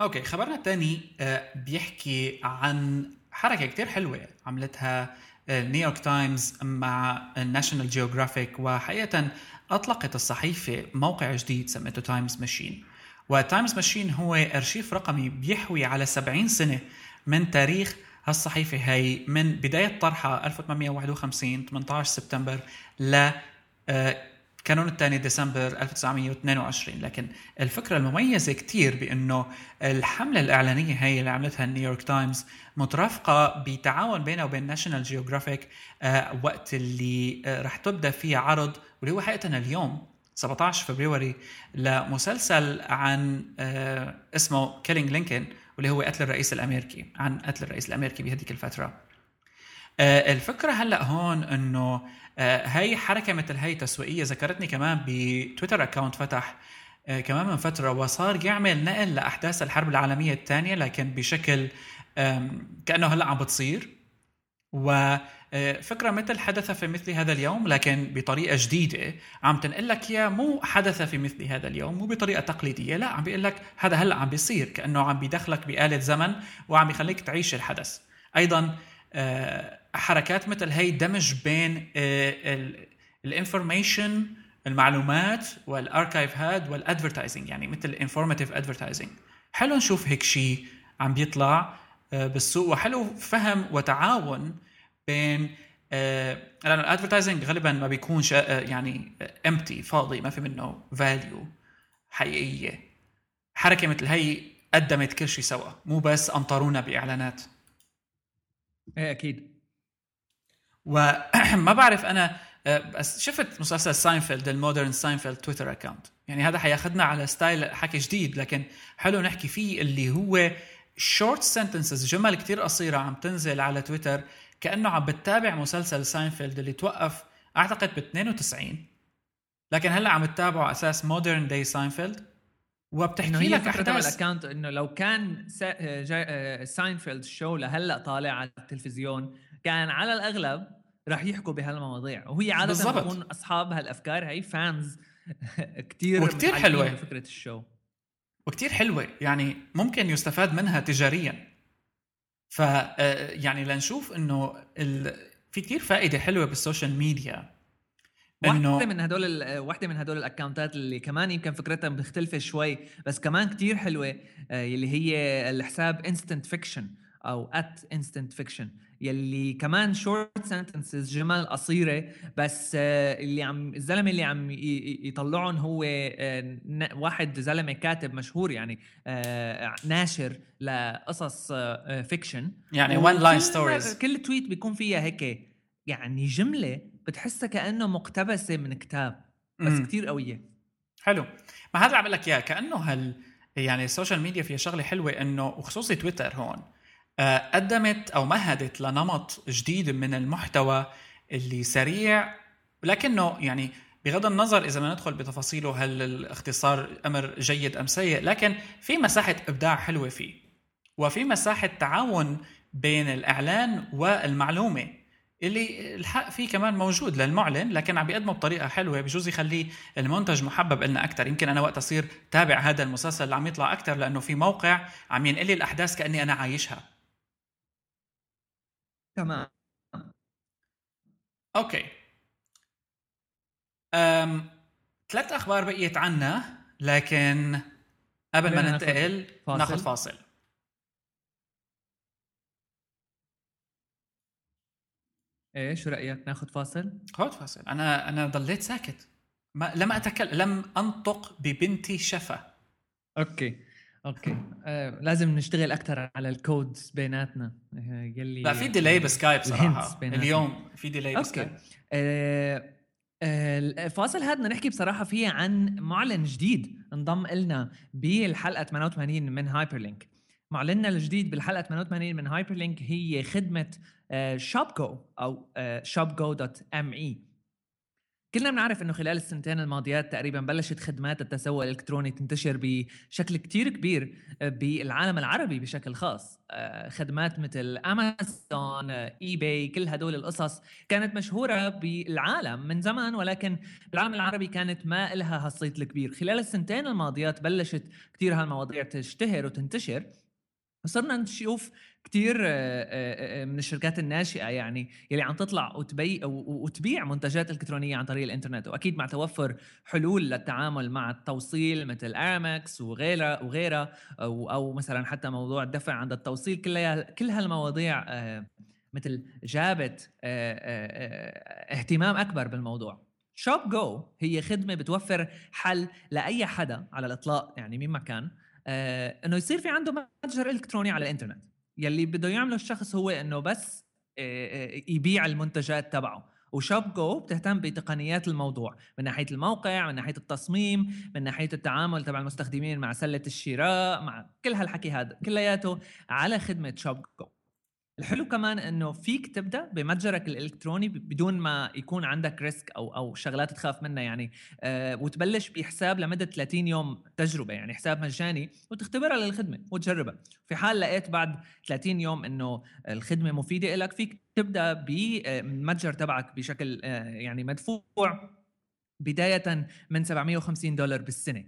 okay خبرنا الثاني آه، بيحكي عن حركة كتير حلوة عملتها نيويورك تايمز مع الناشونال جيوغرافيك وحقيقة أطلقت الصحيفة موقع جديد سميته تايمز ماشين وتايمز ماشين هو أرشيف رقمي بيحوي على 70 سنة من تاريخ هالصحيفة. هي من بداية طرحها 1851 18 سبتمبر ل آه، كانون الثاني ديسمبر 1922 لكن الفكرة المميزة كتير بأنه الحملة الإعلانية هي اللي عملتها نيويورك تايمز مترافقة بتعاون بينها وبين ناشونال جيوغرافيك آه وقت اللي آه رح تبدأ فيه عرض واللي هو حقيقة اليوم 17 فبراير لمسلسل عن آه اسمه كيلينج لينكولن واللي هو قتل الرئيس الأمريكي عن قتل الرئيس الأمريكي بهذيك الفترة. آه الفكرة هلأ هون إنه آه، هاي حركة مثل هاي تسويقية ذكرتني كمان بتويتر account فتح آه، كمان من فترة وصار يعمل نقل لأحداث الحرب العالمية الثانية لكن بشكل كأنه هلأ عم بتصير. وفكرة مثل حدث في مثل هذا اليوم لكن بطريقة جديدة عم تنقل لك إياه مو حدث في مثل هذا اليوم مو بطريقة تقليدية لا عم بيقول لك هذا هلأ عم بيصير كأنه عم بيدخلك بآلة زمن وعم يخليك تعيش الحدث. أيضا آه، حركات مثل هي دمج بين ال information المعلومات وال archive هاد وال advertising يعني مثل informative advertising حلو نشوف هيك شيء عم بيطلع آه، بالسوق وحلو فهم وتعاون بين آه، لأنه ال advertising غالبا ما بيكون آه، يعني empty فاضي ما في منه value حقيقية. حركة مثل هي قدمت كل شيء سوا مو بس أمطرونا بإعلانات. إيه أكيد. وما بعرف أنا بس شفت مسلسل Seinfeld ال modern Seinfeld Twitter account يعني هذا حياخذنا على style حكي جديد لكن حلو نحكي فيه اللي هو short sentences جمل كتير قصيرة عم تنزل على تويتر كأنه عم بتتابع مسلسل ساينفيلد اللي توقف أعتقد ب 92 لكن هلأ عم تتابعه أساس modern day Seinfeld وبتحكي لك أحداث. ال account إنه لو كان Seinfeld show لهلأ طالع على التلفزيون كان على الأغلب راح يحكوا بهالمواضيع. وهي عادة بكون أصحاب هالأفكار. هي fans كثير وكثير حلوة. فكرة ال show. وكتير حلوة. يعني ممكن يستفاد منها تجاريا. ف آه، يعني لنشوف إنه ال... في كتير فائدة حلوة بال social media. إنه واحدة من هدول واحدة من هدول الاكونتات اللي كمان يمكن فكرتها مختلفة شوي بس كمان كتير حلوة آه، اللي هي الحساب Instant Fiction أو at Instant Fiction يلي كمان short sentences جمل قصيرة بس آه، اللي عم الزلمة اللي عم يطلعهم هو آه، واحد زلمة كاتب مشهور يعني آه، ناشر لقصص fiction يعني one line stories كل tweet بيكون فيها هيك يعني جملة بتحسها كأنه مقتبسة من كتاب بس كتير قوية. حلو. ما هذا اللي عم قلك إياه كأنه هال يعني ال social media فيها شغلة حلوة إنه وخصوصي تويتر هون قدمت أو مهدت لنمط جديد من المحتوى اللي سريع لكنه يعني بغض النظر إذا ما ندخل بتفاصيله هل الاختصار أمر جيد أم سيء لكن في مساحة إبداع حلوة فيه وفي مساحة تعاون بين الإعلان والمعلومة اللي الحق فيه كمان موجود للمعلن لكن عم بيقدمه بطريقة حلوة بجوز يخليه المنتج محبب لنا أكثر يمكن أنا وقت أصير تابع هذا المسلسل اللي عم يطلع أكثر لأنه في موقع عم ينقل لي الأحداث كأني أنا عايشها. تمام أوكي. أم... ثلاث أخبار بقيت عنا لكن قبل ما ننتقل ناخذ فاصل. إيه شو رأيك؟ ناخذ فاصل؟ خذ فاصل. أنا أنا ضليت ساكت. ما لم اتكلم لم أنطق ببنت شفة. okay. okay. آه، لازم نشتغل أكثر على ال codes بيناتنا. آه، يلي لا في delay بسكايب صراحة. اليوم في delay بسكايب. آه الفاصل هذا بدنا نحكي بصراحة فيه عن معلن جديد انضم لنا بالحلقة 88 من هايبر لينك معلننا الجديد بالحلقة 88 من هايبر لينك هي خدمة ShopGo أو ShopGo dot me كلنا بنعرف إنه خلال السنتين الماضيات تقريبا بلشت خدمات التسوق الإلكتروني تنتشر بشكل كتير كبير آه، بالعالم العربي بشكل خاص. آه، خدمات مثل امازون eBay كل هدول القصص كانت مشهورة بالعالم من زمان ولكن بالعالم العربي كانت ما لها هالصيت الكبير. خلال السنتين الماضيات بلشت كثير هالمواضيع تشتهر وتنتشر. صرنا نشوف كثير آه، آه، آه، من الشركات الناشئة يعني يلي عم تطلع وتبي وتبيع منتجات إلكترونية عن طريق الإنترنت. وأكيد مع توفر حلول للتعامل مع التوصيل مثل ارامكس وغيرها وغيرها أو, أو مثلا حتى موضوع الدفع عند التوصيل. كل كل هالمواضيع مثل جابت اهتمام أكبر بالموضوع. ShopGo هي خدمة بتوفر حل لأي حدا على الإطلاق يعني مين ما كان. إنه يصير في عنده متجر إلكتروني على الإنترنت. يلي بده يعمله الشخص هو إنه بس يبيع المنتجات تبعه. و ShopGo بتهتم بتقنيات الموضوع. من ناحية الموقع من ناحية التصميم من ناحية التعامل تبع المستخدمين مع سلة الشراء مع كل هالحكي هذا كلياته على خدمة ShopGo. الحلو كمان إنه فيك تبدأ بمتجرك الإلكتروني بدون ما يكون عندك risk أو أو شغلات تخاف منها يعني. آه وتبلش بحساب لمدة 30 يوم تجربة يعني حساب مجاني وتختبرها للخدمة وتجربها. في حال لقيت بعد 30 يوم إنه الخدمة مفيدة لك فيك تبدأ بالمتجر تبعك بشكل آه يعني مدفوع بداية من 750 دولار بالسنة.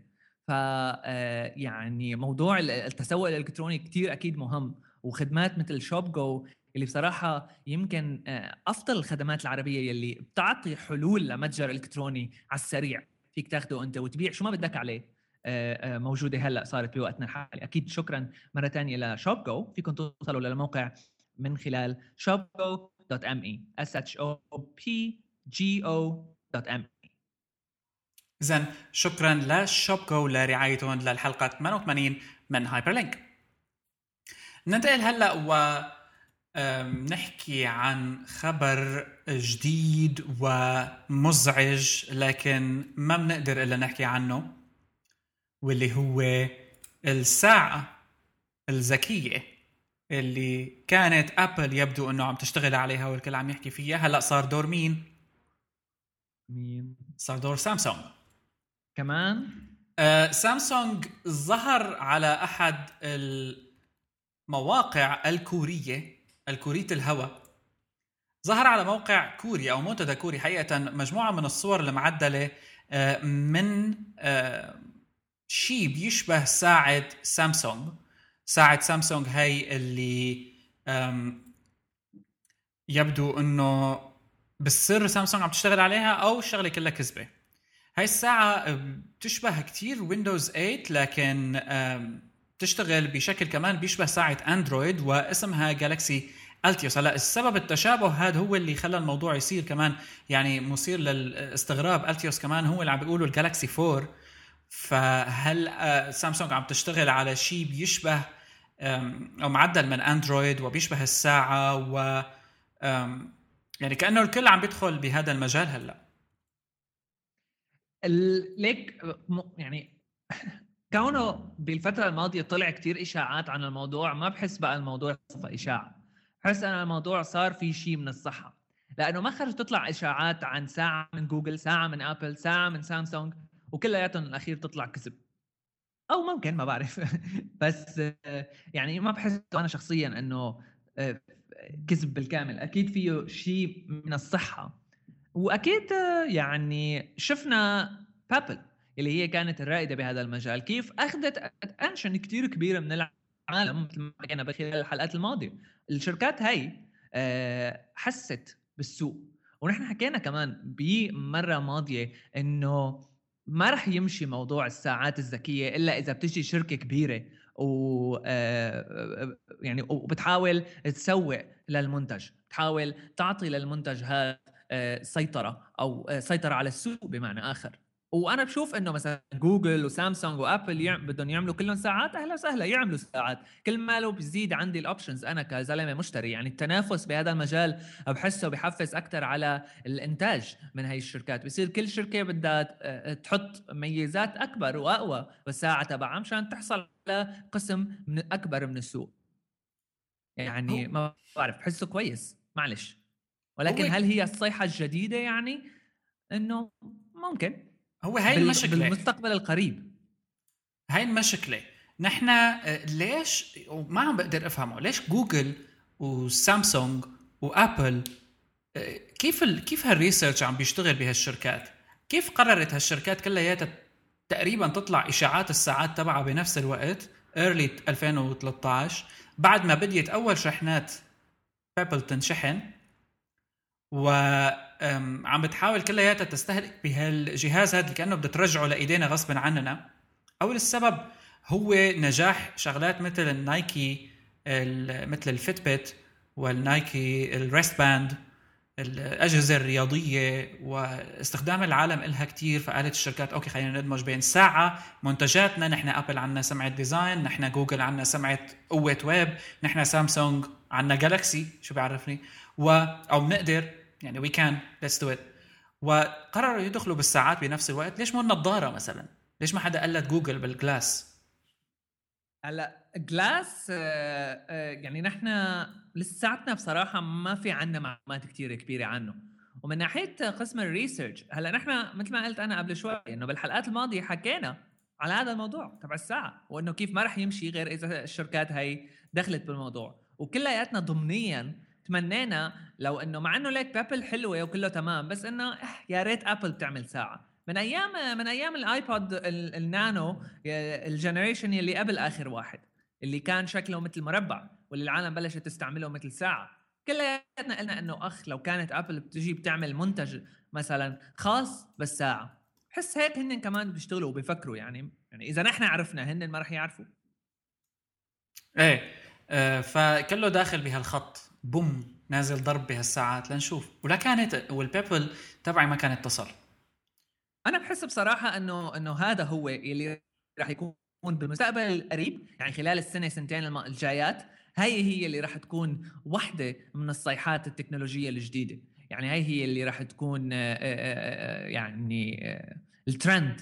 ف آه، يعني موضوع التسوق الإلكتروني كتير أكيد مهم. وخدمات مثل شوب جو اللي بصراحة يمكن آه، أفضل الخدمات العربية يلي بتعطي حلول لمتجر إلكتروني على السريع. فيك تاخده أنت وتبيع. شو ما بدك عليه آه، موجودة هلأ صارت بوقتنا الحالي. أكيد شكرا مرة ثانية ل ShopGo فيكم توصلوا للموقع من خلال shopgo.me s h o p g o.me اذا شكرا ل ShopGo لرعايتهم للحلقة 88 من هايبر لينك ننتقل هلا و نحكي عن خبر جديد ومزعج لكن ما بنقدر إلا نحكي عنه واللي هو الساعة الذكية اللي كانت ابل يبدو إنه عم تشتغل عليها والكل عم يحكي فيها هلا صار دور مين؟ مين؟ صار دور سامسونج كمان آه سامسونج ظهر على أحد المواقع الكورية الكورية الهواء ظهر على موقع كوري أو منتدى كوري حقيقة مجموعة من الصور المعدلة آه من آه شيء بيشبه ساعة سامسونج. ساعة سامسونج هي اللي يبدو إنه بالسر سامسونج عم تشتغل عليها أو الشغلة كلها كذبة. هاي الساعة بتشبه كتير ويندوز 8 لكن بتشتغل بشكل كمان بيشبه ساعة اندرويد واسمها Galaxy Altius هلا السبب التشابه هذا هو اللي خلى الموضوع يصير كمان يعني مثير للاستغراب. التيوس كمان هو اللي عم بيقولوا الجالكسي 4 فهل آه، سامسونج عم تشتغل على شيء بيشبه أو معدل من اندرويد وبيشبه الساعة و يعني كأنه الكل عم بيدخل بهذا المجال هلا؟ ليك يعني كونه بالفترة الماضية طلع كتير إشاعات عن الموضوع ما بحس بقى الموضوع صفى إشاعة. بحس أن الموضوع صار في شيء من الصحة. لأنه ما خرج تطلع إشاعات عن ساعة من جوجل ساعة من أبل ساعة من سامسونج وكلياتهم الأخير تطلع كذب أو ممكن ما بعرف. بس يعني ما بحس أنا شخصيا أنه آه، كذب بالكامل. أكيد فيه شيء من الصحة. وأكيد يعني شفنا Pebble اللي هي كانت الرائدة بهذا المجال. كيف أخذت attention كثير كبيرة من العالم مثل ما حكينا خلال الحلقات الماضية. الشركات هي آه، حست بالسوق. ونحن حكينا كمان بمرة ماضية إنه ما رح يمشي موضوع الساعات الذكية إلا إذا بتجي شركة كبيرة و آه، يعني وبتحاول تسوق للمنتج تحاول تعطي للمنتج هذا آه، سيطرة أو آه، سيطرة على السوق بمعنى آخر. وأنا بشوف إنه مثلا جوجل وسامسونج وأبل يعم بدهم يعملوا كلهم ساعات أهلا وسهلا يعملوا ساعات. كل ما لو بزيد عندي الاوبشنز أنا كزلمة مشتري يعني التنافس بهذا المجال بحسه بحفز أكثر على الإنتاج من هي الشركات. بصير كل شركة بدها آه، تحط ميزات أكبر وأقوى بالساعة تبعها مشان تحصل على قسم من أكبر من السوق. يعني ما بعرف بحسه كويس. معلش. ولكن هل هي الصيحة الجديدة يعني؟ إنه ممكن. هو هاي المشكلة. بالمستقبل القريب. هاي المشكلة. نحن آه، ليش وما عم بقدر أفهمه. ليش جوجل وسامسونج وأبل آه، كيف ال... كيف هال research عم بيشتغل بهالشركات؟ كيف قررت هالشركات كلياتها تقريبا تطلع إشاعات الساعات تبعها بنفس الوقت early 2013 بعد ما بديت أول شحنات Pebble تنشحن وعم بتحاول كلياتها تستهلك بهالجهاز هذا كأنه بدها ترجعه لإيدينا غصبا عننا. اول السبب هو نجاح شغلات مثل النايكي مثل ال Fitbit والنايكي ال wristband الأجهزة الرياضية واستخدام العالم لها كثير فقالت الشركات okay خلينا ندمج بين ساعة منتجاتنا نحن أبل عندنا سمعه design نحن جوجل عندنا سمعه قوة ويب نحن سامسونج عندنا جالكسي شو بيعرفني؟ و أو بنقدر يعني we can let's do it وقرروا يدخلوا بالساعات بنفس الوقت. ليش مو النظارة مثلا؟ ليش ما حدا قلت جوجل بال Glass هلا Glass آه، آه، يعني نحن لساتنا بصراحة ما في عندنا معلومات كثير كبيرة عنه. ومن ناحية قسم ال research هلا نحن مثل ما قلت أنا قبل شوي إنه بالحلقات الماضية حكينا على هذا الموضوع تبع الساعة وإنه كيف ما رح يمشي غير إذا الشركات هي دخلت بالموضوع. وكلياتنا ضمنيا تمنينا لو إنه مع إنه ليك Pebble حلوة وكله تمام بس إنه يا ريت أبل تعمل ساعة. من أيام من أيام ال iPod ال Nano ال generation اللي قبل آخر واحد اللي كان شكله مثل مربع واللي العالم بلشت تستعمله مثل ساعة. كلياتنا قلنا إنه أخ لو كانت أبل بتجي بتعمل منتج مثلا خاص بالساعة حس هيك هن كمان بيشتغلوا وبيفكروا يعني يعني إذا نحن عرفنا هن ما رح يعرفوا. إيه آه فكله داخل بهالخط. بوم نازل ضرب بهالساعات لنشوف. ولا كانت والبيبل تبعي ما كان اتصل أنا بحس بصراحة إنه إنه هذا هو اللي راح يكون بالمستقبل القريب يعني خلال السنة سنتين الجايات هي هي اللي راح تكون واحدة من الصيحات التكنولوجية الجديدة. يعني هي هي اللي راح تكون آه، آه، آه، يعني الترند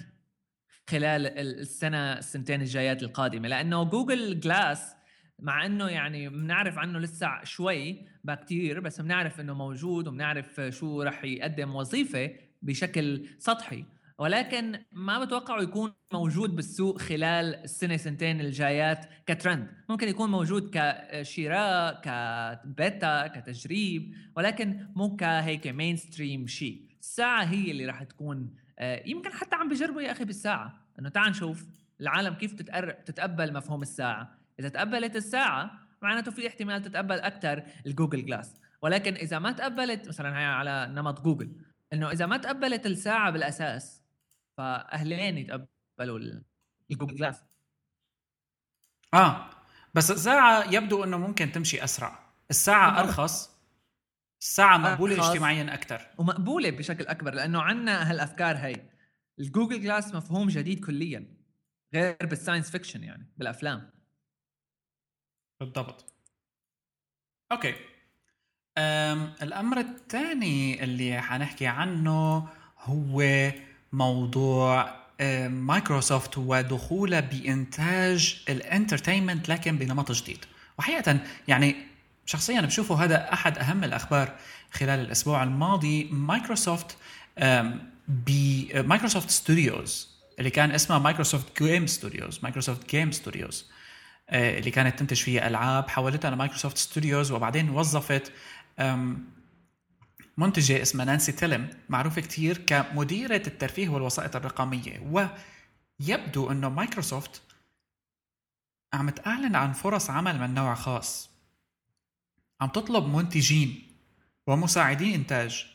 خلال السنة السنتين الجايات القادمة. لأنه Google Glass مع إنه يعني بنعرف عنه لسه شوي ما كثير بس بنعرف إنه موجود وبنعرف شو رح يقدم وظيفة بشكل سطحي. ولكن ما بتوقعه يكون موجود بالسوق خلال السنة سنتين الجايات كترند. ممكن يكون موجود كشراء كبيتا كتجريب ولكن مو كهيك mainstream شيء. الساعة هي اللي راح تكون آه، يمكن حتى عم بجربوا يا أخي بالساعة. إنه تعال نشوف العالم كيف تتقبل مفهوم الساعة. إذا تقبلت الساعة معناته في احتمال تتقبل أكثر ال Google Glass. ولكن إذا ما تقبلت مثلا هي على نمط جوجل إنه إذا ما تقبلت الساعة بالأساس فأهلين يتقبلوا ال Google Glass. آه بس الساعة يبدو إنه ممكن تمشي أسرع. الساعة أرخص الساعة مقبولة اجتماعيا أكثر ومقبولة بشكل أكبر لأنه عندنا هالأفكار هي ال Google Glass مفهوم جديد كليا غير بال science fiction يعني بالأفلام. بالضبط. okay. أم الأمر الثاني اللي حنحكي عنه هو موضوع مايكروسوفت ودخولها بإنتاج ال entertainment لكن بنمط جديد. وحقيقة يعني شخصيا بشوفه هذا أحد أهم الأخبار. خلال الأسبوع الماضي مايكروسوفت ب Microsoft Studios اللي كان اسمها Microsoft Game Studios Microsoft Game Studios. اللي كانت تنتج فيها ألعاب حولتها ل Microsoft Studios وبعدين وظفت منتجة اسمها نانسي تيلم معروفة كتير كمديرة الترفيه والوسائط الرقمية. ويبدو أنه مايكروسوفت عم تعلن عن فرص عمل من نوع خاص. عم تطلب منتجين ومساعدين إنتاج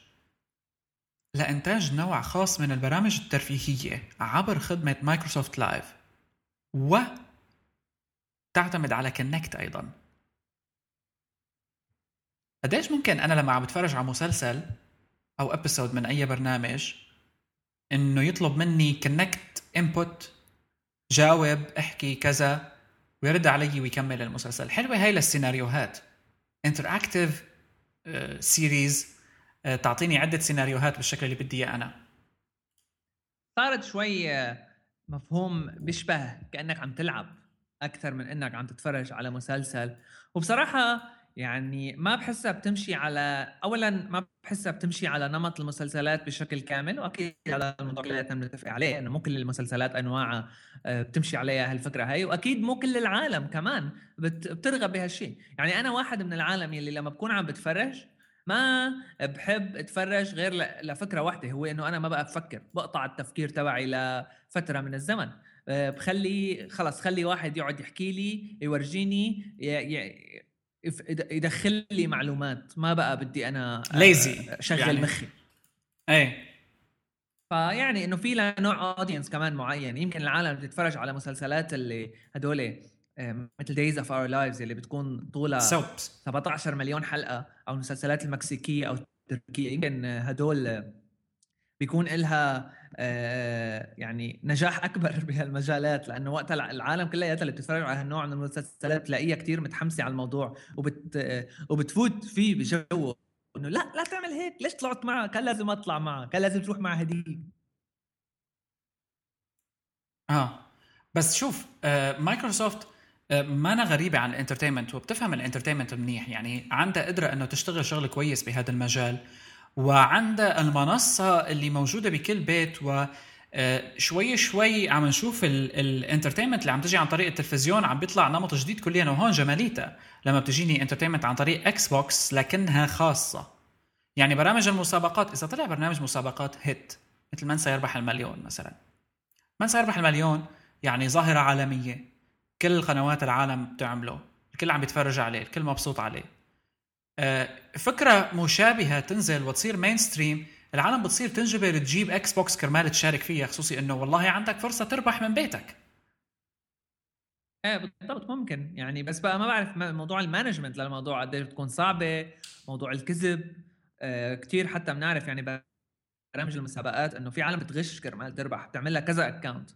لإنتاج نوع خاص من البرامج الترفيهية عبر خدمة Microsoft Live و تعتمد على Kinect أيضا. قديش ممكن أنا لما عم بتفرج على مسلسل أو episode من أي برنامج إنه يطلب مني Kinect input جاوب احكي كذا ويرد علي ويكمل المسلسل. حلوة هاي للسيناريوهات. interactive series uh, تعطيني عدة سيناريوهات بالشكل اللي بدي إياه أنا. صارت شوي آه، مفهوم بيشبه كأنك عم تلعب. أكثر من إنك عم تتفرج على مسلسل. وبصراحة يعني ما بحسها بتمشي على اولا ما بحسها بتمشي على نمط المسلسلات بشكل كامل وأكيد هذا الموضوع كلياتنا بنتفق عليه إنه مو كل المسلسلات أنواعها آه، بتمشي عليها هالفكرة هاي. وأكيد مو كل العالم كمان بترغب بهالشيء يعني أنا واحد من العالم يلي لما بكون عم بتفرج ما بحب أتفرج غير لفكرة واحدة هو إنه أنا ما بقى بفكر بقطع التفكير تبعي لفترة من الزمن. بخلي خلص خلي واحد يقعد يحكي لي يورجيني يدخل لي معلومات. ما بقى بدي أنا ليزي آه، شغل يعني. مخي. إيه. فيعني إنه في له نوع audience كمان معين. يمكن العالم بتتفرج على مسلسلات اللي هدول آه، مثل Days of Our Lives اللي بتكون طولها 17 مليون حلقة أو المسلسلات المكسيكية أو التركية. يمكن هدول بيكون إلها آه، يعني نجاح أكبر بهالمجالات لأنه وقت العالم كلها اللي بتتفرج على هالنوع من المسلسلات تلاقيها كثير متحمسة على الموضوع وبت وبتفوت فيه بجو إنه لا لا تعمل هيك ليش طلعت معها؟ كان لازم أطلع معها كان لازم تروح مع هديك. آه. بس شوف آه مايكروسوفت مانا غريبة عن ال entertainment وبتفهم ال entertainment منيح. يعني عندها قدرة إنه تشتغل شغل كويس بهذا المجال. وعندها المنصة اللي موجودة بكل بيت و شوي شوي عم نشوف ال entertainment اللي عم تجي عن طريق التلفزيون عم بيطلع نمط جديد كليا وهون جماليتها لما بتجيني entertainment عن طريق إكس بوكس لكنها خاصة. يعني برامج المسابقات إذا طلع برنامج مسابقات hit مثل من سيربح المليون مثلا. من سيربح المليون؟ يعني ظاهرة عالمية. كل قنوات العالم بتعمله. الكل عم بيتفرج عليه الكل مبسوط عليه. آه، فكرة مشابهة تنزل وتصير mainstream العالم بتصير تنجبر تجيب إكس بوكس كرمال تشارك فيها خصوصي إنه والله عندك فرصة تربح من بيتك. إيه بالضبط ممكن. يعني بس بقى ما بعرف موضوع ال management للموضوع قد إيش بتكون صعبة موضوع الكذب. آه كثير حتى بنعرف يعني برامج المسابقات إنه في عالم بتغش كرمال تربح بتعمل لها كذا account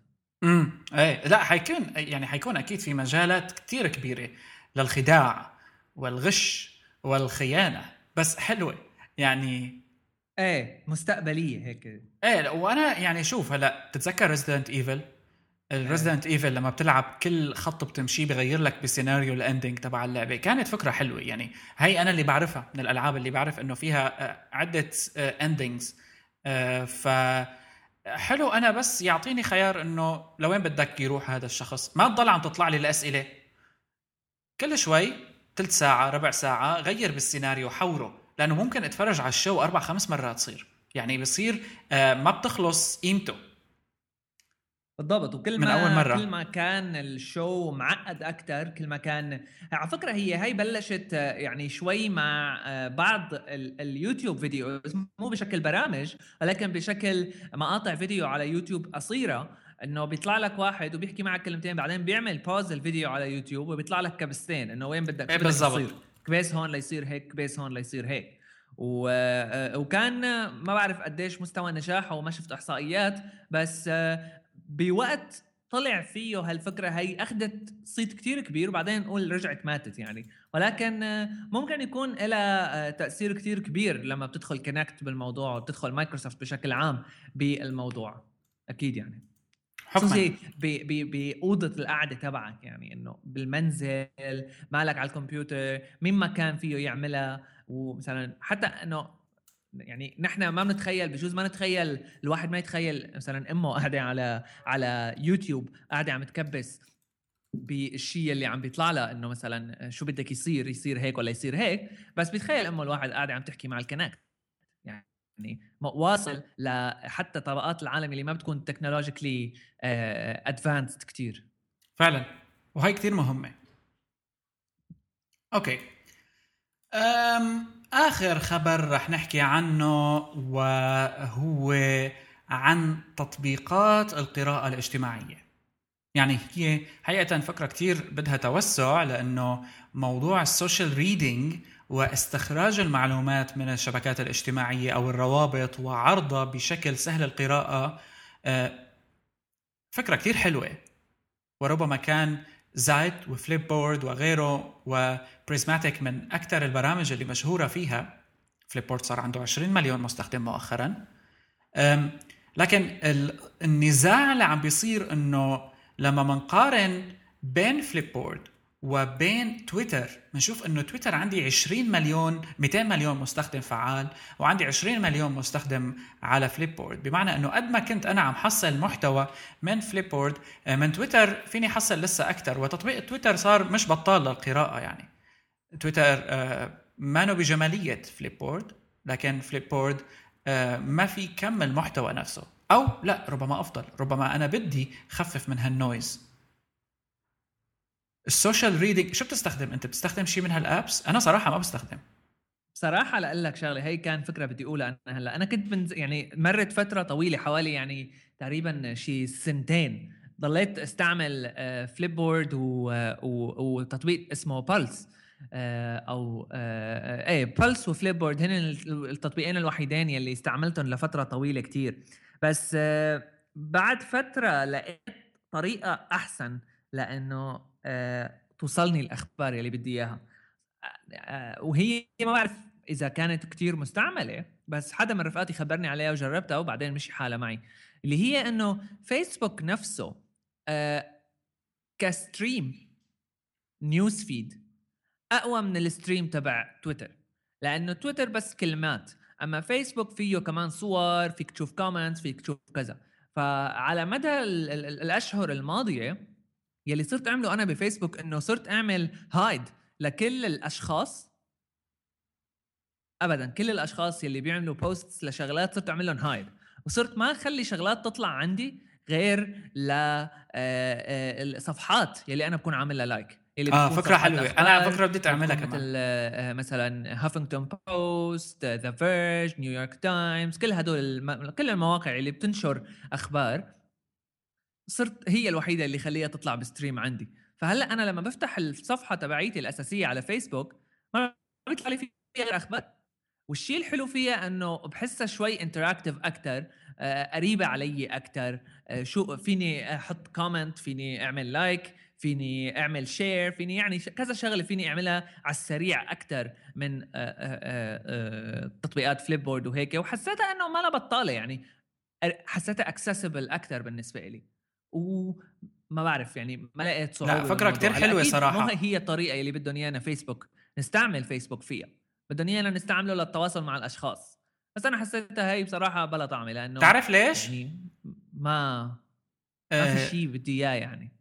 امم إيه لا حيكون يعني حيكون أكيد في مجالات كثير كبيرة للخداع والغش. والخيانة. بس حلوة. يعني إيه مستقبلية هيك. إيه وأنا يعني شوف هلأ بتتذكر ريزدنت ايفل الريزدنت ايفل لما بتلعب كل خط بتمشيه بغير لك بسيناريو ال ending تبع اللعبة. كانت فكرة حلوة. يعني هي أنا اللي بعرفها من الألعاب اللي بعرف إنه فيها آه، عدة endings آه، ف حلو. أنا بس يعطيني خيار إنه لوين بدك يروح هذا الشخص؟ ما تضل عم تطلع لي الأسئلة. كل شوي ثلث ساعة ربع ساعة غير بالسيناريو حوره لأنه ممكن أتفرج على ال show أربع خمس مرات تصير يعني بصير آه، ما بتخلص قيمته. بالضبط. وكل ما أول مرة. كل ما كان ال show معقد أكثر كل ما كان على فكرة هي هي بلشت آه، يعني شوي مع آه، بعض اليوتيوب videos مو بشكل برامج ولكن بشكل مقاطع فيديو على يوتيوب قصيرة. إنه بيطلع لك واحد وبيحكي معك كلمتين بعدين بيعمل pause الفيديو على يوتيوب وبيطلع لك كبستين إنه وين بدك شو بدك يصير كبيس هون ليصير هيك كبيس هون ليصير هيك. و... آه، وكان ما بعرف قديش مستوى نجاحه وما شفت إحصائيات بس آه، بوقت طلع فيه هالفكرة هي أخذت صيت كتير كبير وبعدين نقول رجعت ماتت يعني. ولكن آه، ممكن يكون لها تأثير كتير كبير لما بتدخل Kinect بالموضوع وبتدخل مايكروسوفت بشكل عام بالموضوع. أكيد يعني. خصوصي بأوضة القعدة تبعك يعني إنه بالمنزل مالك على الكمبيوتر مين ما كان فيه يعملها. ومثلا حتى إنه يعني نحن ما بنتخيل بجوز ما نتخيل الواحد ما يتخيل مثلا أمه قاعدة على على يوتيوب قاعدة عم تكبس بالشيء اللي عم بيطلع لها إنه مثلا شو بدك يصير يصير هيك ولا يصير هيك. بس بيتخيل أمه الواحد قاعدة عم تحكي مع يعني واصل لحتى طبقات العالم اللي ما بتكون تكنولوجيكلي advanced كثير فعلا. وهي كثير مهمة. okay. أم آخر خبر رح نحكي عنه وهو عن تطبيقات القراءة الاجتماعية. يعني هي حقيقه فكرة كثير بدها توسع لأنه موضوع ال social reading واستخراج المعلومات من الشبكات الاجتماعية أو الروابط وعرضها بشكل سهل القراءة آه، فكرة كثير حلوة. وربما كان زايت وفليب بورد وغيره وبريزماتيك من أكثر البرامج اللي مشهورة فيها. فليب بورد صار عنده 20 مليون مستخدم مؤخرا. لكن النزاع اللي عم بيصير إنه لما منقارن بين فليب بورد وبين تويتر بنشوف إنه تويتر عندي 20 مليون 200 مليون مستخدم فعال وعندي 20 مليون مستخدم على فليب بورد بمعنى إنه قد ما كنت أنا عم حصل محتوى من فليب بورد آه، من تويتر فيني حصل لسه أكثر وتطبيق تويتر صار مش بطال للقراءة يعني. تويتر آه، ما بجمالية فليب بورد لكن فليب بورد آه، ما في كم المحتوى نفسه. أو لا ربما أفضل ربما أنا بدي خفف من هال noise ال social reading شو بتستخدم أنت؟ بتستخدم شيء من هال apps؟ أنا صراحة ما بستخدم. بصراحة لاقول لك شغلة هي كان فكرة بدي أقولها أنا هلأ. أنا كنت بنز... يعني مرت فترة طويلة حوالي يعني تقريبا شي سنتين. ضليت أستعمل فليب بورد و... و... وتطبيق اسمه بالس آه، أو آه، إيه بالس وفليب بورد هن التطبيقين الوحيدين يلي استعملتهم لفترة طويلة كتير. بس آه، بعد فترة لقيت طريقة أحسن لأنه آه، توصلني الأخبار اللي بدي إياها. آه، وهي ما بعرف إذا كانت كتير مستعملة بس حدا من رفقاتي خبرني عليها وجربتها وبعدين مشي حالها معي. اللي هي إنه فيسبوك نفسه آه، ك stream news feed أقوى من ال stream تبع تويتر. لأنه تويتر بس كلمات أما فيسبوك فيه كمان صور فيك تشوف comments فيك تشوف كذا. فعلى مدى الأشهر الماضية يلي صرت أعمله أنا بفيسبوك إنه صرت أعمل hide لكل الأشخاص. ابدا كل الأشخاص يلي بيعملوا posts لشغلات صرت أعمل لهم hide. وصرت ما أخلي شغلات تطلع عندي غير لصفحات آه، آه، يلي أنا بكون عامل لها like اللي آه فكرة حلوة. أنا على فكرة بديت أعملها كمان. مثل آه، مثلا هافنجتون بوست ذا فيرج نيويورك تايمز كل هدول الم... كل المواقع اللي بتنشر أخبار. صرت هي الوحيدة اللي خليها تطلع ب stream عندي. فهلأ أنا لما بفتح الصفحة تبعيتي الأساسية على فيسبوك ما بيطلع لي فيها غير أخبار. والشيء الحلو فيها إنه بحسها شوي interactive أكثر آه، قريبة علي أكثر آه، شو فيني أحط comment فيني أعمل like فيني أعمل share فيني يعني كذا شغلة فيني أعملها على السريع أكثر من آه، تطبيقات فليب بورد وهيك. وحسيتها إنه ما لها بطالة يعني حسيتها accessible أكثر بالنسبة لي وما بعرف يعني ما لقيت صعوبة لا فكره كثير حلوة صراحة. مو هي الطريقة اللي بدهم ايانا فيسبوك نستعمل فيسبوك فيها. بدهم ايانا نستعمله للتواصل مع الأشخاص. بس أنا حسيتها هي بصراحة بلا طعمه لأنه تعرف ليش؟ يعني ما ما في آه، شيء بدي إياه يعني.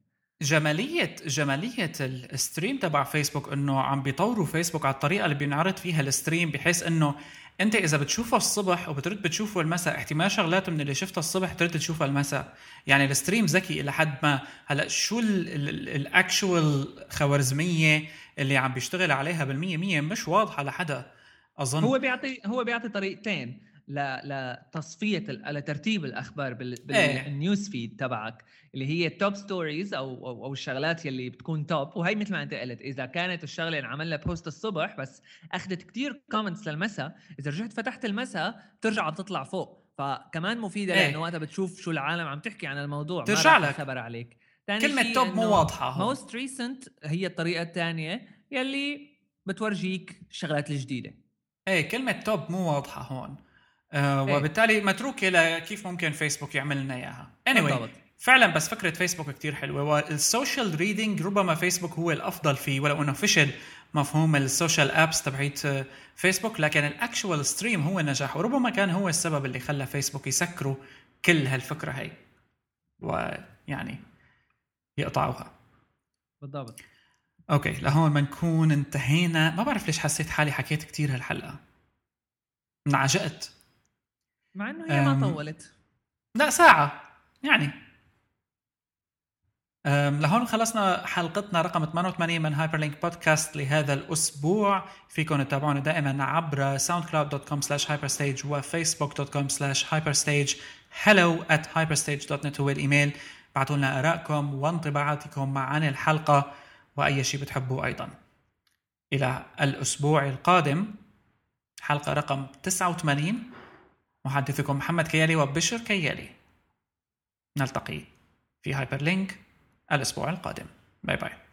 جمالية جمالية ال stream تبع فيسبوك إنه عم بيطوروا فيسبوك على الطريقة اللي بينعرض فيها ال stream بحيث إنه أنت إذا بتشوفه الصبح وبترد بتشوفه المساء احتمال شغلات من اللي شفتها الصبح ترد تشوفها المساء. يعني ال stream ذكي إلى حد ما. هلأ شو ال actual خوارزمية اللي عم بيشتغل عليها بالمية مية مش واضحة لحدا أظن. هو بيعطي هو بيعطي طريقتين. لتصفيه لترتيب الأخبار بال news feed تبعك اللي هي ال top stories أو أو, أو الشغلات يلي بتكون top وهي مثل ما أنت قلت إذا كانت الشغلة اللي عمل لها post الصبح بس أخذت كتير comments للمساء إذا رجعت فتحت المساء بترجع تطلع فوق. فكمان مفيدة إيه. لأنه وقتها بتشوف شو العالم عم تحكي عن الموضوع ترجع لك. خبر عليك. كلمة top مو واضحة most recent هي الطريقة الثانية يلي بتورجيك الشغلات الجديدة. إيه كلمة top مو واضحة هون. آه إيه. وبالتالي متروكه لكيف ممكن فيسبوك يعمل لنا إياها. Anyway فعلا بس فكرة فيسبوك كتير حلوة. وال social reading ربما فيسبوك هو الأفضل فيه ولو إنه فشل مفهوم ال social apps تبعيت فيسبوك لكن ال actual stream هو النجاح وربما كان هو السبب اللي خلى فيسبوك يسكروا كل هالفكرة هي ويعني يقطعوها. بالضبط. okay لهون بنكون انتهينا. ما بعرف ليش حسيت حالي حكيت كتير هالحلقة. انعجقت. مع إنه هي ما طولت. لا ساعة يعني. لهون خلصنا حلقتنا رقم 88 من هايبر لينك بودكاست لهذا الأسبوع. فيكم تتابعونا دائما عبر ساوند كلاود dot com slash هايبر ستيج وفيسبوك dot com slash هايبر ستيج hello at hyperstage.net هو الإيميل. بعثوا لنا آرائكم وانطباعاتكم عن الحلقة وأي شيء بتحبوه أيضا. إلى الأسبوع القادم. حلقة رقم 89 محدثكم محمد كيالي وبشر كيالي. نلتقي في هايبر لينك الأسبوع القادم. باي باي